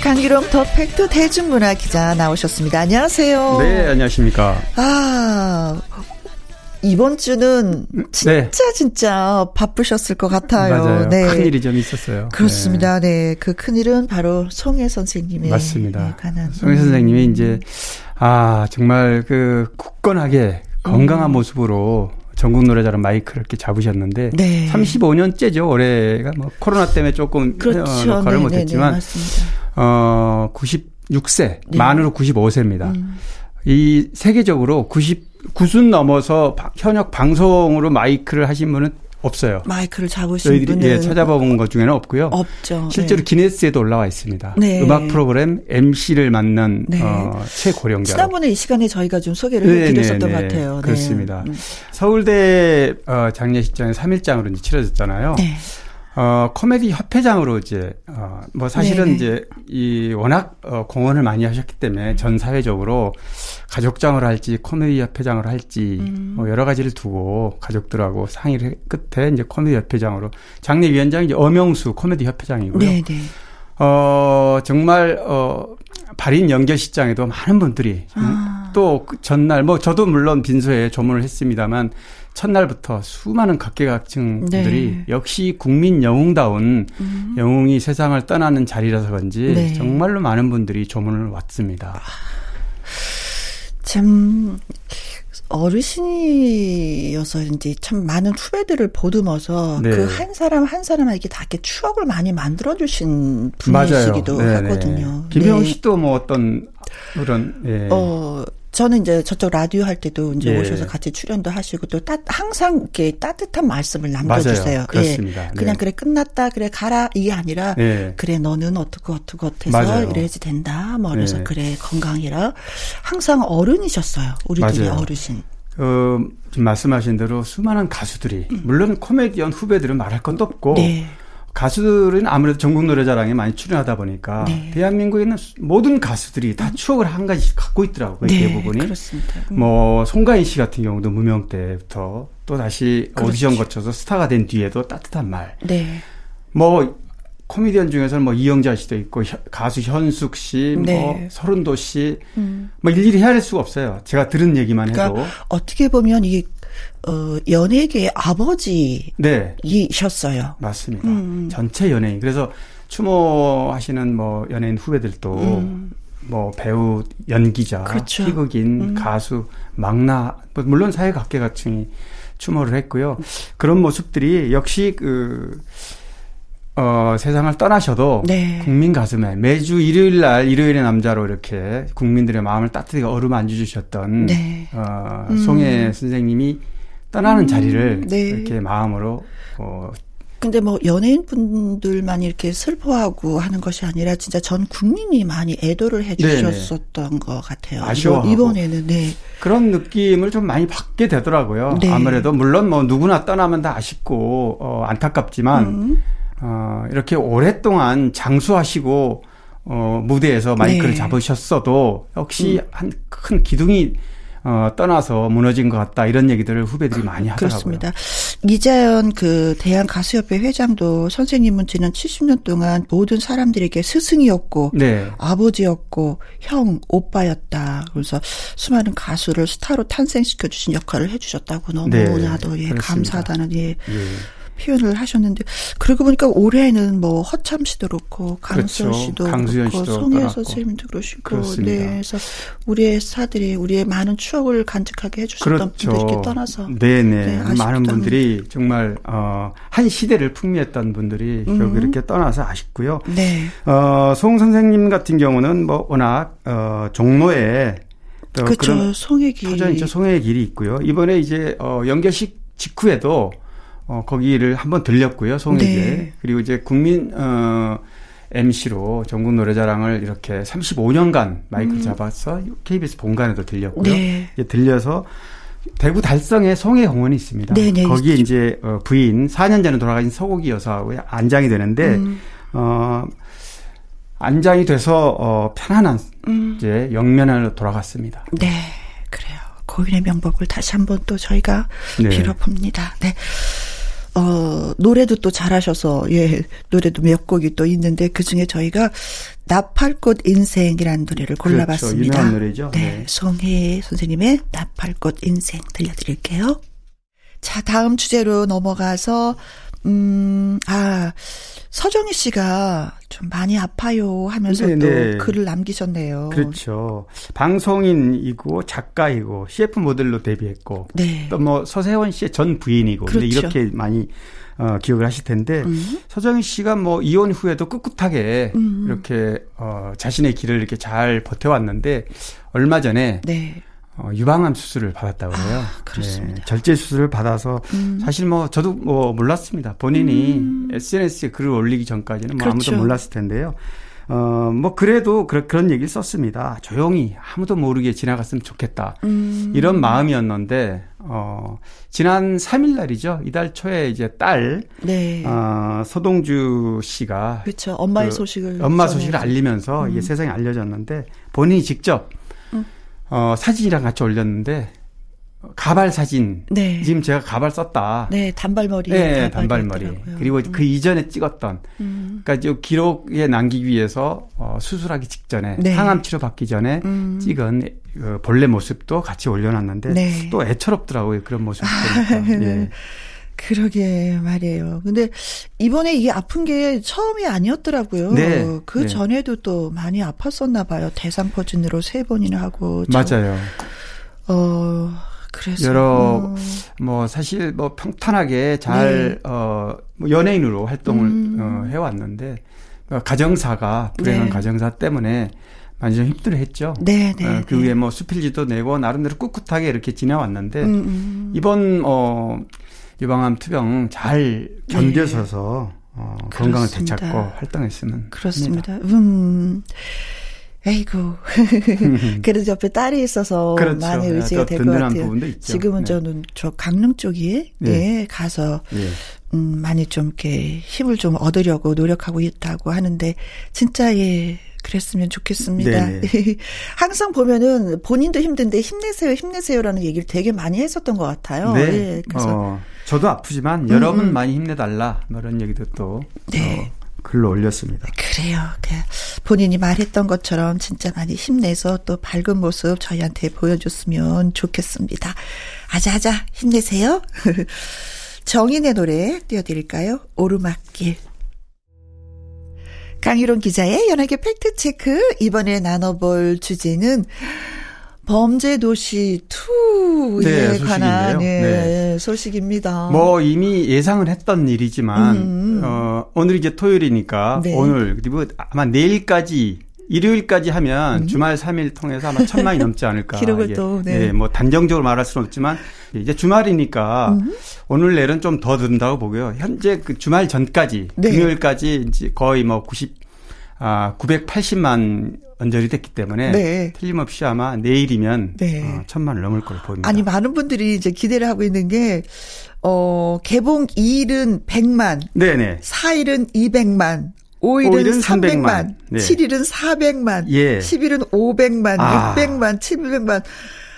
강일홍 더 팩트 대중문화 기자 나오셨습니다. 안녕하세요. 네, 안녕하십니까. 아, 이번 주는 진짜 진짜 바쁘셨을 것 같아요. 네. 맞아요. 네. 큰 일이 좀 있었어요. 그렇습니다. 네. 그 큰 일은 바로 송혜 선생님의 네, 맞습니다. 네, 관한. 송혜 선생님이 이제 아 정말 그 굳건하게 건강한 모습으로 전국 노래자랑 마이크를 이렇게 잡으셨는데 네. 35년째죠. 올해가 뭐 코로나 때문에 조금 그렇죠. 어, 녹화를 네, 못했지만 네, 네, 맞습니다. 어 96세 네. 만으로 95세입니다. 음. 이 세계적으로 90 90 넘어서 바- 현역 방송으로 마이크를 하신 분은 없어요. 마이크를 잡으신 저희들이 분은 예, 찾아본 것 중에는 없고요. 없죠. 실제로 네. 기네스에도 올라와 있습니다. 네. 음악 프로그램 MC를 맡는 네. 어, 최고령자로. 지난번에 이 시간에 저희가 좀 소개를 네, 해드렸었던 네, 것 네. 같아요. 네. 그렇습니다. 음. 서울대 어, 장례식장에 3일장으로 이제 치러졌잖아요. 네. 어, 코미디 협회장으로 이제 어, 뭐 사실은 네네. 이제 이 워낙 어, 공헌을 많이 하셨기 때문에 전 사회적으로 가족장으로 할지 코미디 협회장으로 할지 음. 뭐 여러 가지를 두고 가족들하고 상의를 끝에 이제 코미디 협회장으로 장례위원장이 이제 엄영수 코미디 협회장이고요. 네, 네. 어, 정말, 어, 발인 연결식장에도 많은 분들이 아. 또그 전날, 뭐 저도 물론 빈소에 조문을 했습니다만 첫날부터 수많은 각계각층 분들이 네. 역시 국민 영웅다운 음. 영웅이 세상을 떠나는 자리라서 그런지 네. 정말로 많은 분들이 조문을 왔습니다. 참 어르신이어서 이제 참 많은 후배들을 보듬어서 네. 그한 사람 한 사람에게 다 이렇게 추억을 많이 만들어 주신 분이시기도 네네. 하거든요. 김영훈 네. 씨도 뭐 어떤 그런, 예. 어, 저는 이제 저쪽 라디오 할 때도 이제 예. 오셔서 같이 출연도 하시고 또 따, 항상 이렇게 따뜻한 말씀을 남겨주세요. 맞아요. 그렇습니다. 예. 그냥 네. 그래 끝났다 그래 가라 이게 아니라 예. 그래 너는 어떻고 어떻고 맞아요. 이래야지 된다. 뭐 그래서 네. 그래 건강이라 항상 어른이셨어요. 우리들이. 어르신. 어, 지금 말씀하신 대로 수많은 가수들이, 물론 코미디언 후배들은 말할 것도 없고, 음. 네. 가수들은 아무래도 전국 노래자랑에 많이 출연하다 보니까 네. 대한민국에는 모든 가수들이 다 추억을 한 가지씩 갖고 있더라고요. 네, 대부분이. 그렇습니다. 음. 뭐 송가인 씨 같은 경우도 무명 때부터 또 다시 그렇죠. 오디션 거쳐서 스타가 된 뒤에도 따뜻한 말. 네. 뭐 코미디언 중에서는 뭐 이영자 씨도 있고 혀- 가수 현숙 씨, 네. 뭐 서른도 씨, 음. 뭐 일일이 헤아릴 수가 없어요. 제가 들은 얘기만 해도. 그러니까 어떻게 보면 이 어, 연예계의 아버지이셨어요. 네, 맞습니다. 음. 전체 연예인. 그래서 추모하시는 뭐 연예인 후배들도 음. 뭐 배우, 연기자, 그렇죠. 희극인, 음. 가수, 망나, 뭐 물론 사회각계각층이 추모를 했고요. 그런 모습들이 역시 그, 어, 세상을 떠나셔도 네. 국민 가슴에 매주 일요일 날 일요일의 남자로 이렇게 국민들의 마음을 따뜻하게 어루만져 주셨던 네. 어, 음. 송혜 선생님이 떠나는 자리를 네. 이렇게 마음으로 어, 근데 뭐 연예인 분들만 이렇게 슬퍼하고 하는 것이 아니라 진짜 전 국민이 많이 애도를 해주셨었던 것 같아요. 아쉬워하고. 이번에는 네. 그런 느낌을 좀 많이 받게 되더라고요. 네. 아무래도 물론 뭐 누구나 떠나면 다 아쉽고 어, 안타깝지만 음. 어, 이렇게 오랫동안 장수하시고 어, 무대에서 마이크를 네. 음. 잡으셨어도 역시 한큰 기둥이 어, 떠나서 무너진 것 같다 이런 얘기들을 후배들이 많이 하더라고요. 그렇습니다. 이자연 그 대한 가수협회 회장도 선생님은 지난 70년 동안 모든 사람들에게 스승이었고 네. 아버지였고 형 오빠였다. 그래서 수많은 가수를 스타로 탄생시켜 주신 역할을 해주셨다고 너무나도 네, 예, 그렇습니다. 감사하다는 예, 예. 표현을 하셨는데 그러고 보니까 올해는 뭐 허참 씨도 그렇고 강수현 그렇죠. 씨도 강수현 그렇고 송혜. 선생님도 그러시고 그렇습니다. 네 그래서 우리의 스타들이 우리의 많은 추억을 간직하게 해주셨던 그렇죠. 분들이 이렇게 떠나서 네네. 네, 아쉽다. 많은 분들이 정말 어, 한 시대를 풍미했던 분들이 음. 결국 이렇게 떠나서 아쉽고요. 네 어, 송 선생님 같은 경우는 뭐 워낙 어, 종로에 또 그렇죠 그런 송혜기 터져 있죠. 송해의 길이 있고요. 이번에 이제 어, 연결식 직후에도 어, 거기를 한번 들렸고요. 송해에 네. 그리고 이제 국민 어, MC로 전국 노래자랑을 이렇게 35년간 마이크를 잡아서 KBS 본관에도 들렸고요. 음. 네. 이제 들려서 대구 달성에 송해 공원이 있습니다. 네네. 거기에 이제 어, 부인 4년 전에 돌아가신 서곡이 여사하고 안장이 되는데 음. 어 안장이 돼서 어 편안한 음. 이제 영면으로 돌아갔습니다. 네, 그래요. 고인의 명복을 다시 한번 또 저희가 네. 빌어봅니다. 네. 어, 노래도 또 잘하셔서, 예, 노래도 몇 곡이 또 있는데, 그 중에 저희가 나팔꽃 인생이라는 노래를 골라봤습니다. 그렇죠. 유명한 노래죠. 네. 네. 송혜 선생님의 나팔꽃 인생 들려드릴게요. 자, 다음 주제로 넘어가서, 음, 아, 서정희 씨가 좀 많이 아파요 하면서 네, 또 네. 글을 남기셨네요. 그렇죠. 방송인이고 작가이고 CF 모델로 데뷔했고 네. 또뭐 서세원 씨의 전 부인이고 그렇죠. 이렇게 많이 어, 기억을 하실 텐데 음. 서정희 씨가 뭐 이혼 후에도 꿋꿋하게 음. 이렇게 어, 자신의 길을 이렇게 잘 버텨왔는데 얼마 전에 네. 어, 유방암 수술을 받았다고 해요. 아, 그렇습니다. 네, 절제 수술을 받아서 음. 사실 뭐 저도 뭐 몰랐습니다. 본인이 SNS에 글을 올리기 전까지는 뭐 그렇죠. 아무도 몰랐을 텐데요. 어, 뭐 그래도 그런 그런 얘기를 썼습니다. 조용히 아무도 모르게 지나갔으면 좋겠다. 음. 이런 마음이었는데 어, 지난 3일 날이죠. 이달 초에 이제 딸 네. 어, 서동주 씨가 그렇죠. 엄마의 그 소식을 엄마 전해서. 소식을 알리면서 이게 세상에 알려졌는데 본인이 직접 어, 사진이랑 같이 올렸는데 어, 가발 사진 네. 지금 제가 가발 썼다. 네, 단발머리. 네, 단발머리. 있더라고요. 그리고 음. 그 이전에 찍었던 음. 그러니까 이 기록에 남기기 위해서 어, 수술하기 직전에 네. 항암 치료 받기 전에 음. 찍은 그 본래 모습도 같이 올려놨는데 네. 또 애처롭더라고요 그런 모습 보니까. 예. 그러게 말이에요. 근데 이번에 이게 아픈 게 처음이 아니었더라고요. 네, 그 네. 전에도 또 많이 아팠었나 봐요. 대상포진으로 세 번이나 하고. 참, 맞아요. 어, 그래서 여러 음, 뭐 사실 뭐 평탄하게 잘 어, 뭐 연예인으로 활동을 네. 음. 어, 해왔는데 어, 가정사가 불행한 네. 가정사 때문에 많이 좀 힘들어했죠. 네, 네. 어, 그 네. 위에 뭐 수필지도 내고 나름대로 꿋꿋하게 이렇게 지나왔는데 음, 음. 이번 어 유방암 투병 잘 견뎌서서 어, 건강을 네. 되찾고 활동했으면 그렇습니다. 음. 에이구. 그래도 옆에 딸이 있어서 그렇죠. 많이 네, 의지가 또될것 같아요. 지금은 네. 저는 저 강릉 쪽에 네. 예, 가서 예. 음, 많이 좀 이렇게 힘을 좀 얻으려고 노력하고 있다고 하는데 진짜 예 그랬으면 좋겠습니다. 네네. 항상 보면은 본인도 힘든데 힘내세요, 힘내세요라는 얘기를 되게 많이 했었던 것 같아요. 네. 예, 그래서 어, 저도 아프지만 여러분 음. 많이 힘내달라 뭐 이런 얘기도 또 네. 어, 글로 올렸습니다. 그래요. 그 본인이 말했던 것처럼 진짜 많이 힘내서 또 밝은 모습 저희한테 보여줬으면 좋겠습니다. 아자아자 힘내세요. 정인의 노래 띄워드릴까요? 오르막길. 강희론 기자의 연예계 팩트체크. 이번에 나눠볼 주제는 범죄 도시 2에 네. 관한 네, 네. 소식입니다. 뭐 이미 예상을 했던 일이지만 음. 어 오늘 이제 토요일이니까 네. 오늘 그리고 아마 내일까지 일요일까지 하면 음. 주말 3일 통해서 아마 천만이 넘지 않을까. 기록을 이게, 또, 네. 뭐 단정적으로 말할 수는 없지만 이제 주말이니까 음. 오늘 내일은 좀 더 든다고 보고요. 현재 그 주말 전까지 네. 금요일까지 이제 거의 뭐 90, 아 980만 언저리 됐기 때문에 네. 틀림없이 아마 내일이면 네. 어, 천만을 넘을 걸로 보입니다. 아니 많은 분들이 이제 기대를 하고 있는 게 어, 개봉 2일은 100만, 네네. 4일은 200만, 5일은, 5일은 300만, 300만, 네. 7일은 400만, 예. 10일은 500만, 아. 600만, 700만.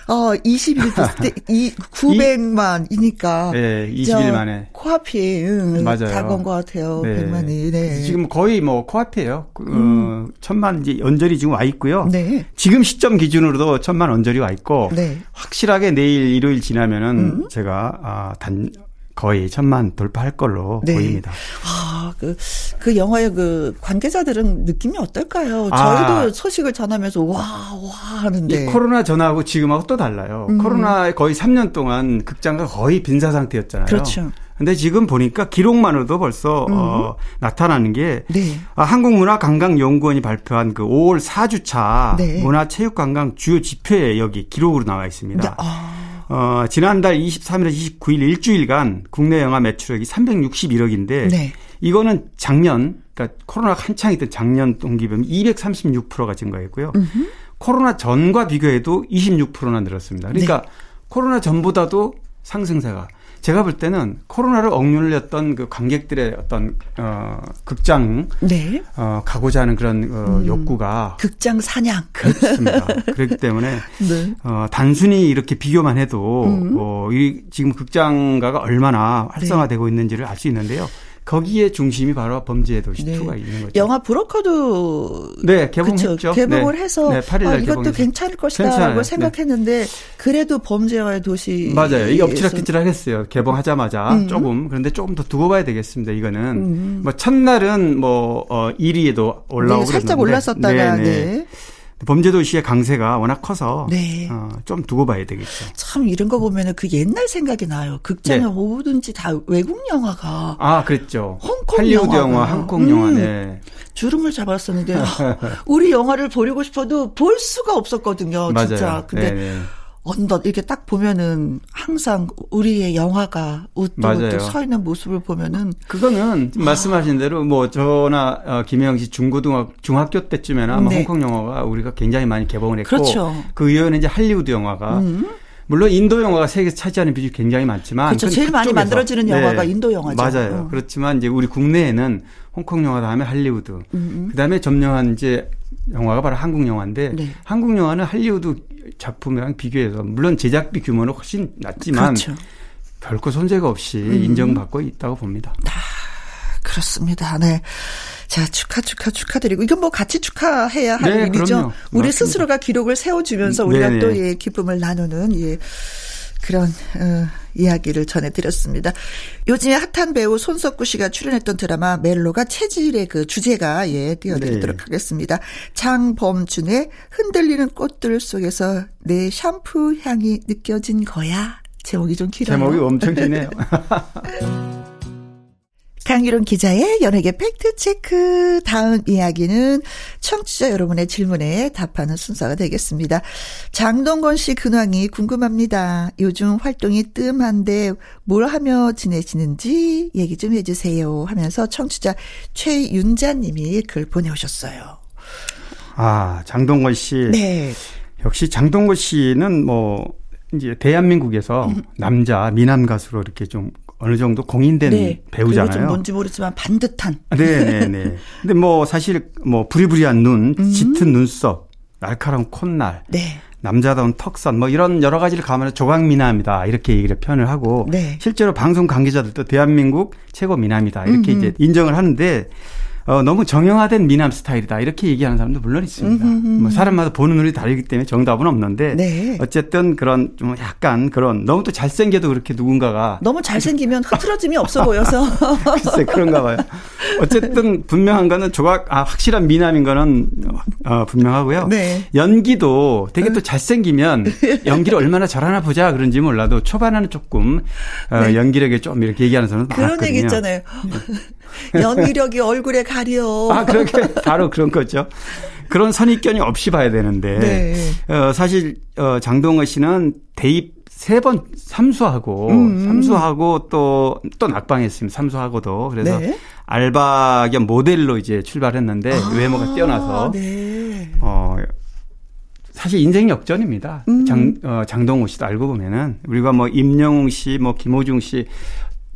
어, 20일 됐을 때, 이, 900만이니까. 네, 20일 만에. 코앞이, 응, 맞아요. 다가온 것 같아요. 네. 100만이, 네. 지금 거의 뭐 코앞이에요. 그, 어, 천만 이제 언저리 지금 와 있고요. 음. 네. 지금 시점 기준으로도 천만 언저리 와 있고 네. 음. 확실하게 내일 일요일 지나면은 제가 아, 단 거의 천만 돌파할 걸로 네. 보입니다. 아, 그, 그 영화의 그 관계자들은 느낌이 어떨까요? 아. 저희도 소식을 전하면서 와, 와 하는데. 이 코로나 전하고 지금하고 또 달라요. 음. 코로나 거의 3년 동안 극장가 거의 빈사 상태였잖아요. 그렇죠. 근데 지금 보니까 기록만으로도 벌써 어, 나타나는 게 음. 네. 아, 한국문화관광연구원이 발표한 그 5월 4주차 네. 문화체육관광 주요 지표에 여기 기록으로 나와 있습니다. 아, 어, 지난달 23일에서 29일 일주일간 국내 영화 매출액이 361억인데 네. 이거는 작년 그러니까 코로나가 한창 있던 작년 동기비하면 236%가 증가했고요. 코로나 전과 비교해도 26%나 늘었습니다. 그러니까 네. 코로나 전보다도 상승세가 제가 볼 때는 코로나를 억눌렸던 그 관객들의 어떤 어 극장 네. 어 가고자 하는 그런 어 음. 욕구가 극장 사냥. 그렇습니다. 그렇기 때문에 네. 어, 단순히 이렇게 비교만 해도, 음. 어, 이, 지금 극장가가 얼마나 활성화되고 있는지를 알 수 있는데요. 거기에 중심이 바로 범죄의 도시 네. 2가 있는 거죠. 영화 브로커도 네, 개봉했죠. 그쵸, 개봉을 네. 해서 네, 8일 날 아, 이것도. 괜찮을 것이다라고. 네. 생각했는데 그래도 범죄와의 도시 맞아요. 이게 엎치락뒤치락 했어요. 개봉하자마자 음. 조금. 그런데 조금 더 두고 봐야 되겠습니다. 이거는. 음. 뭐, 첫날은 뭐, 어, 1위에도 올라오고. 네, 살짝. 올랐었다가 네, 네. 네. 범죄도시의 강세가 워낙 커서. 네. 어, 좀 두고 봐야 되겠죠. 참 이런 거 보면은 그 옛날 생각이 나요. 극장에 네. 오든지 다 외국 영화가 아, 그랬죠. 홍콩 할리우드. 영화, 한국 영화, 음. 네. 주름을 잡았었는데 아, 우리 영화를 보려고 싶어도 볼 수가 없었거든요. 맞아요. 진짜. 근데 네네. 언덧 이렇게 딱 보면은 항상 우리의 영화가. 웃도 서 있는 모습을 보면은 그거는 지금 말씀하신 대로 뭐 저나 어, 김혜영 씨 중고등학 중학교 때쯤에나 아마 네. 홍콩 영화가 우리가 굉장히 많이 개봉을 했고 그렇죠. 그 이후에는 이제 할리우드 영화가 음. 물론 인도 영화가 세계에서 차지하는 비중이 굉장히 많지만 그렇죠. 그건 제일 많이. 만들어지는 영화가 인도 영화죠. 맞아요. 어. 그렇지만 이제 우리 국내에는 홍콩 영화 다음에 할리우드, 음. 그다음에 점령한 이제 영화가 바로 한국 영화인데 네. 한국 영화는 할리우드 작품이랑 비교해서 물론 제작비 규모는 훨씬 낮지만 그렇죠. 결코 손재가 없이 음. 인정받고 있다고 봅니다. 그렇습니다. 네. 자, 축하, 축하, 축하드리고. 이건 뭐 같이 축하해야 할 네, 일이죠. 그럼요. 우리 맞습니다. 스스로가 기록을 세워주면서 우리가 네네. 또 예, 기쁨을 나누는 예, 그런, 어, 이야기를 전해드렸습니다. 요즘에 핫한 배우 손석구 씨가 출연했던 드라마 멜로가 체질의 그 주제가 예, 띄워드리도록 네. 하겠습니다. 장범준의 흔들리는 꽃들 속에서 내 샴푸 향이 느껴진 거야. 제목이 좀 길어요. 제목이 엄청 기네요. 강유론 기자의 연예계 팩트체크. 다음 이야기는 청취자 여러분의 질문에 답하는 순서가 되겠습니다. 장동건 씨 근황이 궁금합니다. 요즘 활동이 뜸한데 뭘 하며 지내시는지 얘기 좀 해주세요 하면서 청취자 최윤자님이 글 보내오셨어요. 아, 장동건 씨. 네. 역시 장동건 씨는 뭐 이제 대한민국에서 남자 미남 가수로 이렇게 좀 어느 정도 공인된 네. 그리고 좀 배우잖아요. 뭔지 모르지만 반듯한. 네, 네, 네. 근데 뭐 사실 뭐 부리부리한 눈, 음. 짙은 눈썹, 날카로운 콧날, 네. 남자다운 턱선 뭐 이런 여러 가지를 감안해 조각 미남이다 이렇게 얘기를 표현을 하고 네. 실제로 방송 관계자들도 대한민국 최고 미남이다 이렇게 음음. 이제 인정을 하는데 어, 너무 정형화된 미남 스타일이다. 이렇게 얘기하는 사람도 물론 있습니다. 뭐 사람마다 보는 눈이 다르기 때문에 정답은 없는데 네. 어쨌든 그런 좀 약간 그런 너무 또 잘생겨도 그렇게 누군가가 너무 잘생기면 흐트러짐이 없어 보여서. 글쎄 그런가 봐요. 어쨌든 분명한 거는 조각 아 확실한 미남인 거는 어, 분명하고요. 네. 연기도 되게 또 잘생기면 연기를 얼마나 잘하나 보자 그런지 몰라도 초반에는 조금 어, 네. 연기력에 좀 이렇게 얘기하는 사람은 그런 많았거든요. 얘기 있잖아요. 연기력이 얼굴에 가려. 아, 그렇게 바로 그런 거죠. 그런 선입견이 없이 봐야 되는데 네. 어, 사실 어, 장동건 씨는 대입 세 번 삼수하고 음. 삼수하고 또또 낙방했습니다. 삼수하고도 그래서 네. 알바 겸 모델로 이제 출발했는데 아, 외모가 뛰어나서 네. 어 사실 인생 역전입니다. 음. 장 어, 장동호 씨도 알고 보면은 우리가 뭐 임영웅 씨, 뭐 김호중 씨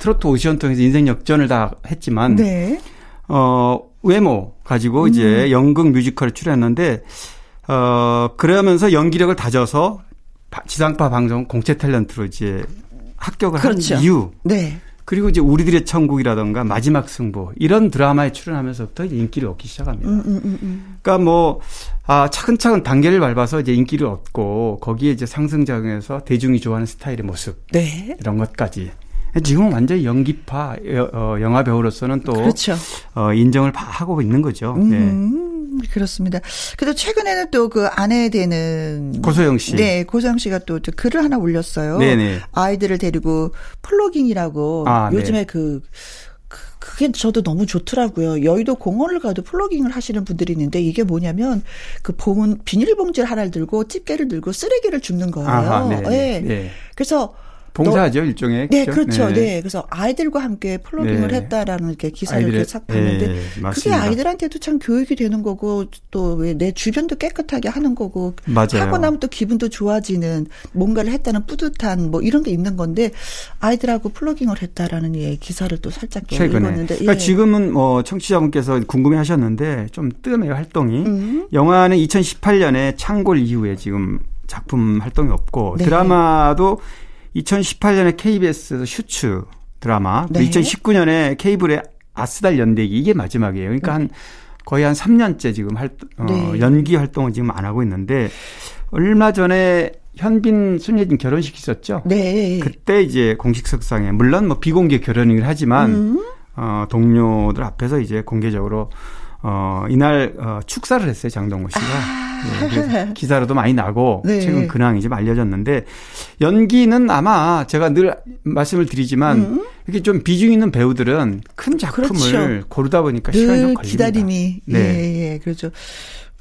트로트 오디션 통해서 인생 역전을 다 했지만 네. 어, 외모 가지고 이제 음. 연극 뮤지컬에 출연했는데, 어, 그러면서 연기력을 다져서 바- 지상파 방송 공채 탤런트로 이제 합격을 그렇죠. 한 이유. 네. 그리고 이제 우리들의 천국이라던가 마지막 승부 이런 드라마에 출연하면서부터 인기를 얻기 시작합니다. 음, 음, 음, 음. 그러니까 뭐, 아, 차근차근 단계를 밟아서 이제 인기를 얻고 거기에 이제 상승작용해서 대중이 좋아하는 스타일의 모습 네. 이런 것까지. 지금은 완전히 연기파 여- 어, 영화 배우로서는 또 그렇죠. 어, 인정을 바- 하고 있는 거죠. 네. 음, 그렇습니다. 그래도 최근에는 또 그 아내 되는 고소영 씨. 네, 고소영 씨가 또저 글을 하나 올렸어요. 네네. 아이들을 데리고 플로깅이라고 아, 네. 요즘에 그 그- 그게 저도 너무 좋더라고요. 여의도 공원을 가도 플로깅을 하시는 분들이 있는데 이게 뭐냐면 그 봉은 비닐봉지를 하나를 들고 집게를 들고 쓰레기를 줍는 거예요. 아하, 네. 예. 네. 그래서 봉사하죠, 일종의. 네, 그죠? 그렇죠. 네. 그래서 아이들과 함께 플로깅을 네. 했다라는 이렇게 기사를 아이들의- 이렇게 싹 봤는데 네, 그게. 아이들한테도 참 교육이 되는 거고 또왜내 주변도 깨끗하게 하는 거고 맞아요. 하고 나면 또 기분도 좋아지는 뭔가를 했다는 뿌듯한 뭐 이런 게 있는 건데 아이들하고 플로깅을 했다라는 예, 기사를 또 살짝 또 최근에. 읽었는데 그러니까 예. 지금은 뭐 청취자분께서 궁금해 하셨는데 좀 뜨네요, 활동이. 음. 영화는 2018년에 창골 이후에 지금 작품 활동이 없고 네. 드라마도 2018년에 KBS 슈츠 드라마, 네. 2019년에 케이블의 아스달 연대기 이게 마지막이에요. 그러니까 한 거의 한 3년째 지금 활, 어, 네. 연기 활동을 지금 안 하고 있는데 얼마 전에 현빈 손예진 결혼식 있었죠. 네. 그때 이제 공식 석상에 물론 뭐 비공개 결혼이긴 하지만 음. 어 동료들 앞에서 이제 공개적으로 어 이날 어 축사를 했어요 장동건 씨가 네, 그래서 기사로도 많이 나고 아. 네. 최근 근황이 좀 알려졌는데 연기는 아마 제가 늘 말씀을 드리지만 이렇게 좀 비중 있는 배우들은 큰 작품을 음. 그렇죠. 고르다 보니까 시간이 좀늘 걸립니다. 기다림이 네. 예, 예, 그렇죠.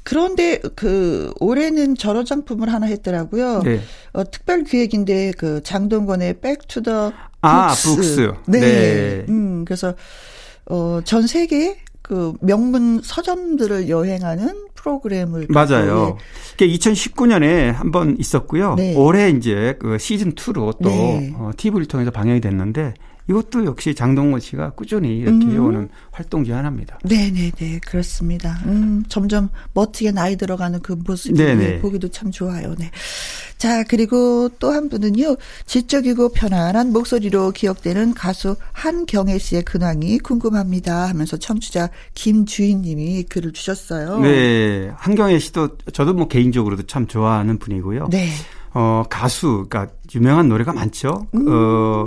그런데 그 올해는 저런 작품을 하나 했더라고요. 네. 어, 특별 기획인데 그 장동건의 Back to the 아, Books. Books. 네. 네. 음, 그래서 어, 전 세계 그 명문 서점들을 여행하는 프로그램을 맞아요. 그게 2019년에 한 번 있었고요. 네. 올해 이제 그 시즌 2로 또 네. 어, TV를 통해서 방영이 됐는데 이것도 역시 장동건 씨가 꾸준히 이렇게 음. 해오는 활동 중 하나입니다. 네네네 그렇습니다. 음 점점 멋지게 나이 들어가는 그 모습이 네네. 보기도 참 좋아요. 네. 자 그리고 또 한 분은요 지적이고 편안한 목소리로 기억되는 가수 한경애 씨의 근황이 궁금합니다 하면서 청취자 김주인 님이 글을 주셨어요. 네. 한경애 씨도 저도 뭐 개인적으로도 참 좋아하는 분이고요. 네. 어, 가수, 그러니까 유명한 노래가 많죠. 음. 어,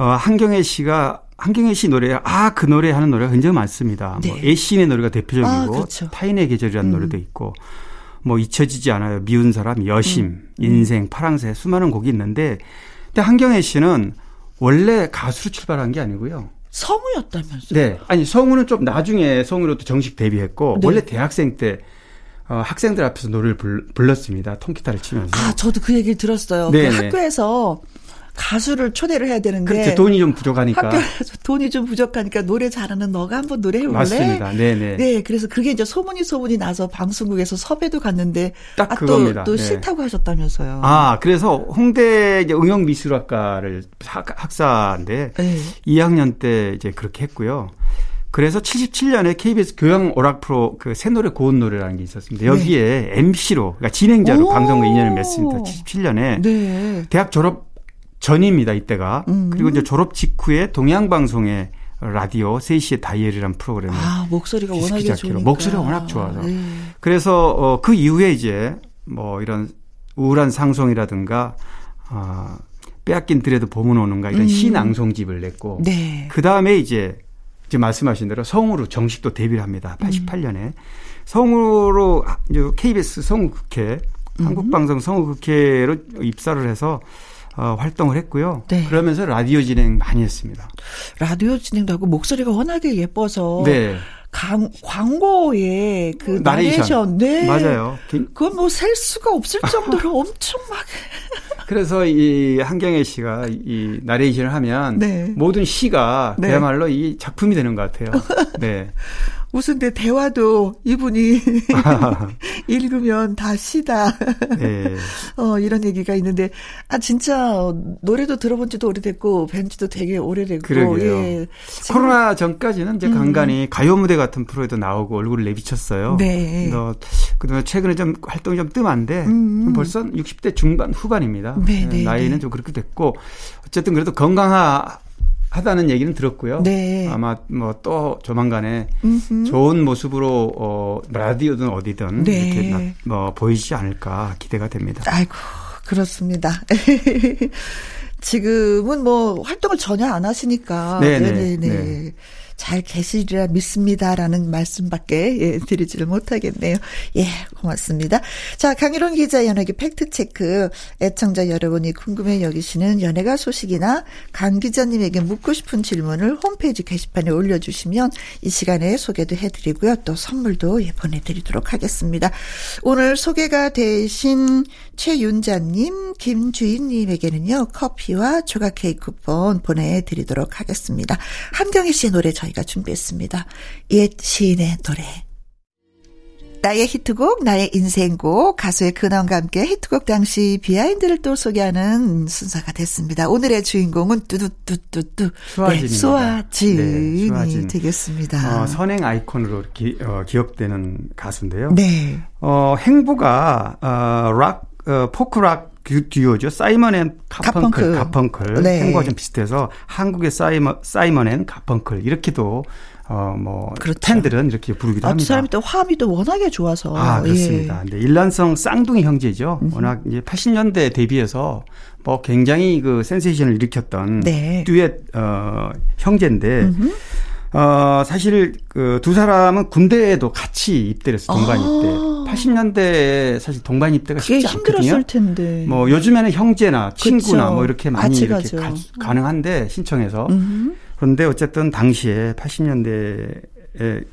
어, 한경애 씨가 한경애 씨 노래, 아, 그 노래 하는 노래가 굉장히 많습니다. 뭐, 네. 애신의 노래가 대표적이고, 아, 그렇죠. 타인의 계절이라는 음. 노래도 있고, 뭐, 잊혀지지 않아요. 미운 사람, 여심, 음. 인생, 파랑새, 수많은 곡이 있는데, 근데 한경애 씨는 원래 가수로 출발한 게 아니고요. 성우였다면서요? 네. 아니, 성우는 좀 나중에 성우로 또 정식 데뷔했고, 네. 원래 대학생 때, 어, 학생들 앞에서 노래를 불, 불렀습니다. 통기타를 치면서. 아 저도 그 얘기를 들었어요. 네네. 그 학교에서 가수를 초대를 해야 되는데 그렇죠. 돈이 좀 부족하니까. 학교에서 돈이 좀 부족하니까 노래 잘하는 너가 한번 노래 해 볼래? 맞습니다. 네네. 네, 그래서 그게 이제 소문이 소문이 나서 방송국에서 섭외도 갔는데 딱 아, 그겁니다. 또, 또 네. 싫다고 하셨다면서요. 아, 그래서 홍대 이제 응용미술학과를 학- 학사인데 네. 2학년 때 이제 그렇게 했고요. 그래서 77년에 KBS 교양 오락 프로 그 새 노래 고운 노래라는 게 있었습니다. 여기에 MC로 그러니까 진행자로 오. 방송국 2년을 맺습니다. 77년에 네. 대학 졸업 전입니다. 이때가. 음. 그리고 이제 졸업 직후에 동양 방송에 라디오 3시의 다이얼이라는 프로그램을 아, 목소리가 워낙에 자키로. 좋으니까. 목소리가 워낙 좋아서. 네. 그래서 어, 그 이후에 이제 뭐 이런 우울한 상송이라든가 아 빼앗긴 들에도 봄은 오는가 이런 음. 시낭송집을 냈고 네. 그 다음에 이제 이제 말씀하신 대로 성우로 정식 또 데뷔를 합니다. 음. 88년에 성우로 이제 KBS 성우극회 음. 한국방송 성우극회로 입사를 해서 어, 활동을 했고요. 네. 그러면서 라디오 진행 많이 했습니다. 라디오 진행도 하고 목소리가 워낙에 예뻐서 네, 강, 광고에 그 나레이션, 나레이션. 네. 맞아요. 그- 그건 뭐 셀 수가 없을 정도로 엄청 막 그래서 이 한경애 씨가 이 나레이션을 하면 네. 모든 시가 네. 그야말로 이 작품이 되는 것 같아요. 네. 무슨 데 대화도 이분이 읽으면 다 시다. 네. 어, 이런 얘기가 있는데, 아, 진짜, 노래도 들어본 지도 오래됐고, 뵌 지도 되게 오래됐고, 그러게요. 예. 코로나 전까지는 이제 간간히 가요 무대 같은 프로에도 나오고 얼굴을 내비쳤어요. 음. 네. 어, 그다음에 최근에 좀 활동이 좀 뜸한데 음. 좀 벌써 60대 중반 후반입니다. 네, 네, 네, 나이는 네. 좀 그렇게 됐고 어쨌든 그래도 건강하 하다는 얘기는 들었고요. 네. 아마 뭐 또 조만간에 음흠. 좋은 모습으로 어 라디오든 어디든 네. 이렇게 나, 뭐 보이지 않을까 기대가 됩니다. 아이고, 그렇습니다. 지금은 뭐 활동을 전혀 안 하시니까 네네, 네네네. 네. 잘 계시리라 믿습니다라는 말씀밖에 예, 드리지를 못하겠네요. 예, 고맙습니다. 자, 강일원 기자 연예계 팩트 체크. 애청자 여러분이 궁금해 여기시는 연예가 소식이나 강 기자님에게 묻고 싶은 질문을 홈페이지 게시판에 올려주시면 이 시간에 소개도 해드리고요. 또 선물도 예, 보내드리도록 하겠습니다. 오늘 소개가 되신 최윤자님, 김주인님에게는요 커피와 조각 케이크 쿠폰 보내드리도록 하겠습니다. 한경애 씨의 노래 저희가 준비했습니다. 옛 시인의 노래. 나의 히트곡, 나의 인생곡, 가수의 근황과 함께 히트곡 당시 비하인드를 또 소개하는 순서가 됐습니다. 오늘의 주인공은 뚜두뚜뚜뚜. 수와진입니다. 네, 수와진이 네, 수와진. 되겠습니다. 어, 선행 아이콘으로 기, 어, 기억되는 가수인데요. 네. 어, 행보가 어, 락 어, 포크락 듀- 듀오죠. 사이먼 앤 가펑클. 가펑클. 네. 행보가 좀 비슷해서 한국의 사이먼, 사이먼 앤 가펑클 이렇게도 어, 뭐 그렇죠. 팬들은 이렇게 부르기도 아, 두 합니다. 사람이 또 화음이 또 워낙에 좋아서. 아, 그렇습니다. 예. 근데 일란성 쌍둥이 형제죠. 워낙 이제 80년대 데뷔해서 뭐 굉장히 그 센세이션을 일으켰던 네. 듀엣 어 형제인데 어 사실 그 두 사람은 군대에도 같이 입대를 했어요. 동반 아. 입대. 80년대에 사실 동반 입대가 쉽지 않거든요. 힘들었을 텐데. 뭐 요즘에는 형제나 친구나 그쵸. 뭐 이렇게 많이 이렇게. 가, 가능한데 신청해서 음. 그런데 어쨌든 당시에 80년대에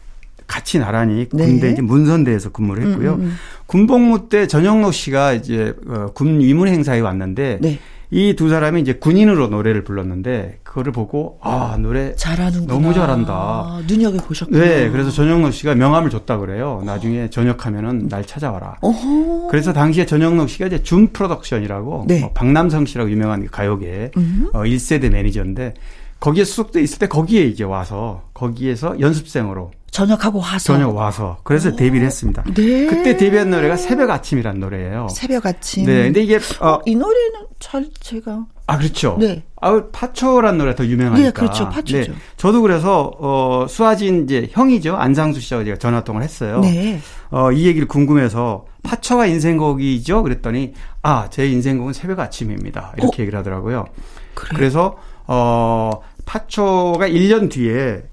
같이 나란히 네. 군대 이제 문선대에서 근무를 했고요. 음, 음, 음. 군복무 때 전영록 씨가 이제 어, 군 위문 행사에 왔는데 네. 이 두 사람이 이제 군인으로 노래를 불렀는데 그거를 보고 아 노래 잘하는구나. 너무 잘한다. 눈여겨 보셨구나. 네 그래서 전영록 씨가 명함을 줬다 그래요. 나중에 전역하면은 날 찾아와라. 어허. 그래서 당시에 전영록 씨가 이제 준 프로덕션이라고 네. 어, 박남성 씨라고 유명한 가요계 음. 어, 1세대 매니저인데 거기에 수속돼 있을 때 거기에 이제 와서 거기에서 연습생으로 전역하고 와서. 전역 와서 그래서 데뷔를 했습니다. 네. 그때 데뷔한 노래가 새벽 아침이라는 노래예요. 새벽 아침. 네, 근데 이게 어, 이 노래는 잘 제가. 아 그렇죠. 네. 아 파초란 노래 더 유명하니까. 네, 그렇죠. 파초죠. 저도 그래서 어 수아진 이제 형이죠 안상수 씨하고 제가 전화 통화를 했어요. 네. 어, 이 얘기를 궁금해서 파초가 인생곡이죠? 그랬더니 아, 제 인생곡은 새벽 아침입니다. 이렇게 얘기를 하더라고요. 어? 그래요? 그래서 어, 파초가 1년 뒤에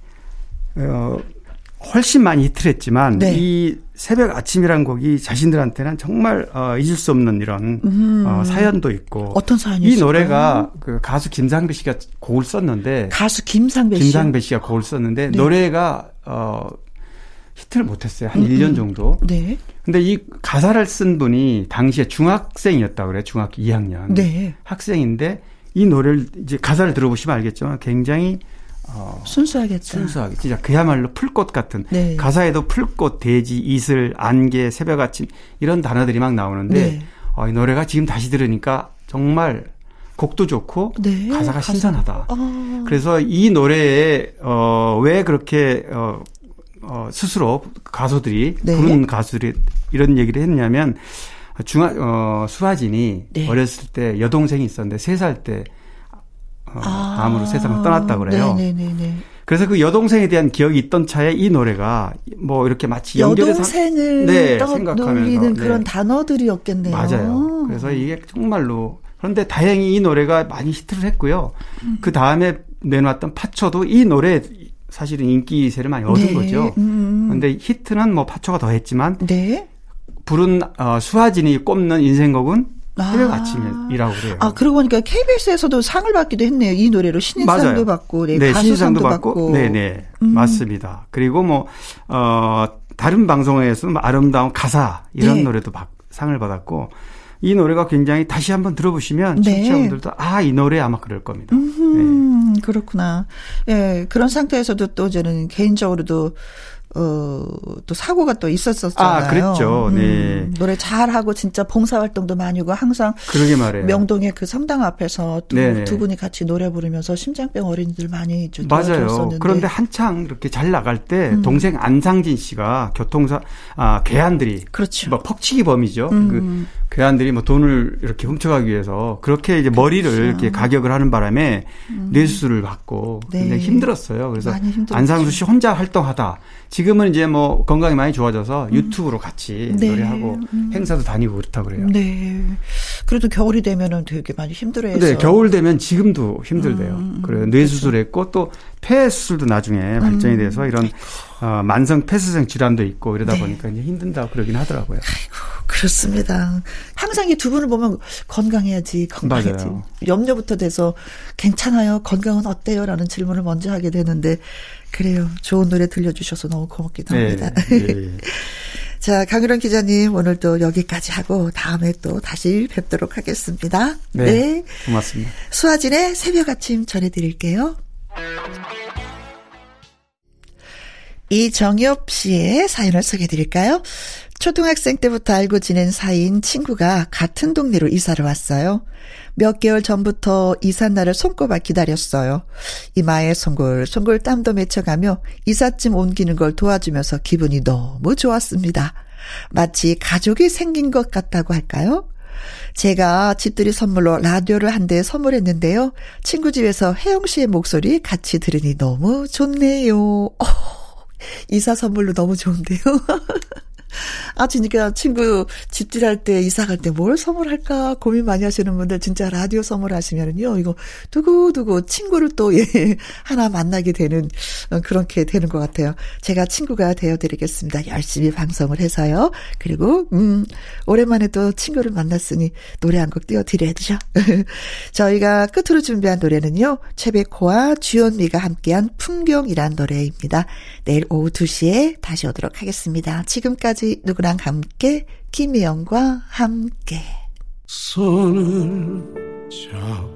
어, 훨씬 많이 히트를 했지만 네. 이 새벽 아침이란 곡이 자신들한테는 정말 어, 잊을 수 없는 이런 음. 어, 사연도 있고 어떤 사연이 이? 노래가 그 가수 김상배 씨가 곡을 썼는데 가수 김상배 씨. 김상배 씨가 곡을 썼는데 네. 노래가 어 히트를 못했어요 한 1년 정도. 네. 근데 이 가사를 쓴 분이 당시에 중학생이었다고 그래요. 중학교 2학년. 네. 학생인데 이 노래를 이제 가사를 들어보시면 알겠지만 굉장히 어 순수하겠죠. 순수하게 진짜 그야말로 풀꽃 같은 네. 가사에도 풀꽃, 대지, 이슬, 안개, 새벽 아침 이런 단어들이 막 나오는데 네. 어, 이 노래가 지금 다시 들으니까 정말 곡도 좋고 네. 가사가 가사. 신선하다. 아. 그래서 이 노래에 어 왜 그렇게 어, 어 스스로 가수들이 네. 부른 가수들이 이런 얘기를 했냐면 중학 어 수아진이 네. 어렸을 때 여동생이 있었는데 세살때 어, 아. 암으로 세상을 떠났다 그래요. 네네네네. 그래서 그 여동생에 대한 기억이 있던 차에 이 노래가 뭐 이렇게 마치 연결해서 여동생을 네, 떠올리는 생각하면서, 그런 네. 단어들이었겠네요. 맞아요. 그래서 이게 정말로 그런데 다행히 이 노래가 많이 히트를 했고요. 음. 그 다음에 내놓았던 파초도 이 노래 사실은 인기세를 많이 얻은 네. 거죠. 음. 그런데 히트는 뭐 파초가 더 했지만 네. 부른 어, 수하진이 꼽는 인생곡은 아. 새벽 아침이라고 그래요. 아, 그러고 보니까 KBS에서도 상을 받기도 했네요. 이 노래로 신인상도 맞아요. 받고, 네, 네, 신인상도 받고. 받고, 네네 음. 맞습니다. 그리고 뭐 어, 다른 방송에서는 뭐 아름다운 가사 이런 네. 노래도 받- 상을 받았고 이 노래가 굉장히 다시 한번 들어보시면 네. 청취자분들도 아이 노래 아마 그럴 겁니다. 네. 음, 그렇구나. 예, 그런 상태에서도 또 저는 개인적으로도 어, 또 사고가 또 있었었잖아요. 아, 그랬죠. 네. 음, 노래 잘하고 진짜 봉사활동도 많이 하고 항상 그러게 말해요. 명동의 그 성당 앞에서 두, 네네. 두 분이 같이 노래 부르면서 심장병 어린이들 많이 좀 맞아요. 그런데 한창 이렇게 잘 나갈 때 음. 동생 안상진 씨가 교통사 아 괴한들이 그렇죠. 뭐 퍽치기 범이죠. 음. 그 괴한들이 뭐 돈을 이렇게 훔쳐가기 위해서 그렇게 이제 머리를 그렇죠. 이렇게 가격을 하는 바람에 뇌수술을 받고 네. 굉장히 힘들었어요. 그래서. 안상수 씨 혼자 활동하다 지금은 이제 뭐 건강이 많이 좋아져서 유튜브로 같이 네. 노래하고 행사도 다니고 그렇다고 그래요. 네. 그래도 겨울이 되면은 되게 많이 힘들어해서. 네, 겨울 되면 지금도 힘들대요. 음, 그래요. 뇌 수술했고 또 폐 수술도 나중에 음. 발전이 돼서 이런 어, 만성 폐쇄성 질환도 있고 이러다 네. 보니까 이제 힘든다고 그러긴 하더라고요. 그렇습니다. 항상 이 두 분을 보면 건강해야지, 건강해야지. 맞아요. 염려부터 돼서 괜찮아요, 건강은 어때요? 라는 질문을 먼저 하게 되는데, 그래요. 좋은 노래 들려주셔서 너무 고맙기도 합니다. 예. 자, 강유란 기자님, 오늘도 여기까지 하고, 다음에 또 다시 뵙도록 하겠습니다. 네. 네. 고맙습니다. 수아진의 새벽 아침 전해드릴게요. 이정엽 씨의 사연을 소개해 드릴까요? 초등학생 때부터 알고 지낸 사이인 친구가 같은 동네로 이사를 왔어요. 몇 개월 전부터 이삿 날을 손꼽아 기다렸어요. 이마에 송골송골 땀도 맺혀가며 이삿짐 옮기는 걸 도와주면서 기분이 너무 좋았습니다. 마치 가족이 생긴 것 같다고 할까요? 제가 집들이 선물로 라디오를 한 대 선물했는데요. 친구 집에서 혜영 씨의 목소리 같이 들으니 너무 좋네요. 어, 이사 선물로 너무 좋은데요. 아, 진짜 친구 집질할 때, 이사 갈 때 뭘 선물할까 고민 많이 하시는 분들 진짜 라디오 선물하시면은요, 이거 두고두고 친구를 또, 예, 하나 만나게 되는, 어, 그렇게 되는 것 같아요. 제가 친구가 되어드리겠습니다. 열심히 방송을 해서요. 그리고, 음, 오랜만에 또 친구를 만났으니 노래 한 곡 띄워드려야죠. 저희가 끝으로 준비한 노래는요, 최백호와 주현미가 함께한 풍경이란 노래입니다. 내일 오후 2시에 다시 오도록 하겠습니다. 지금까지 누구랑 함께, 김혜영과 함께. 손을 잡고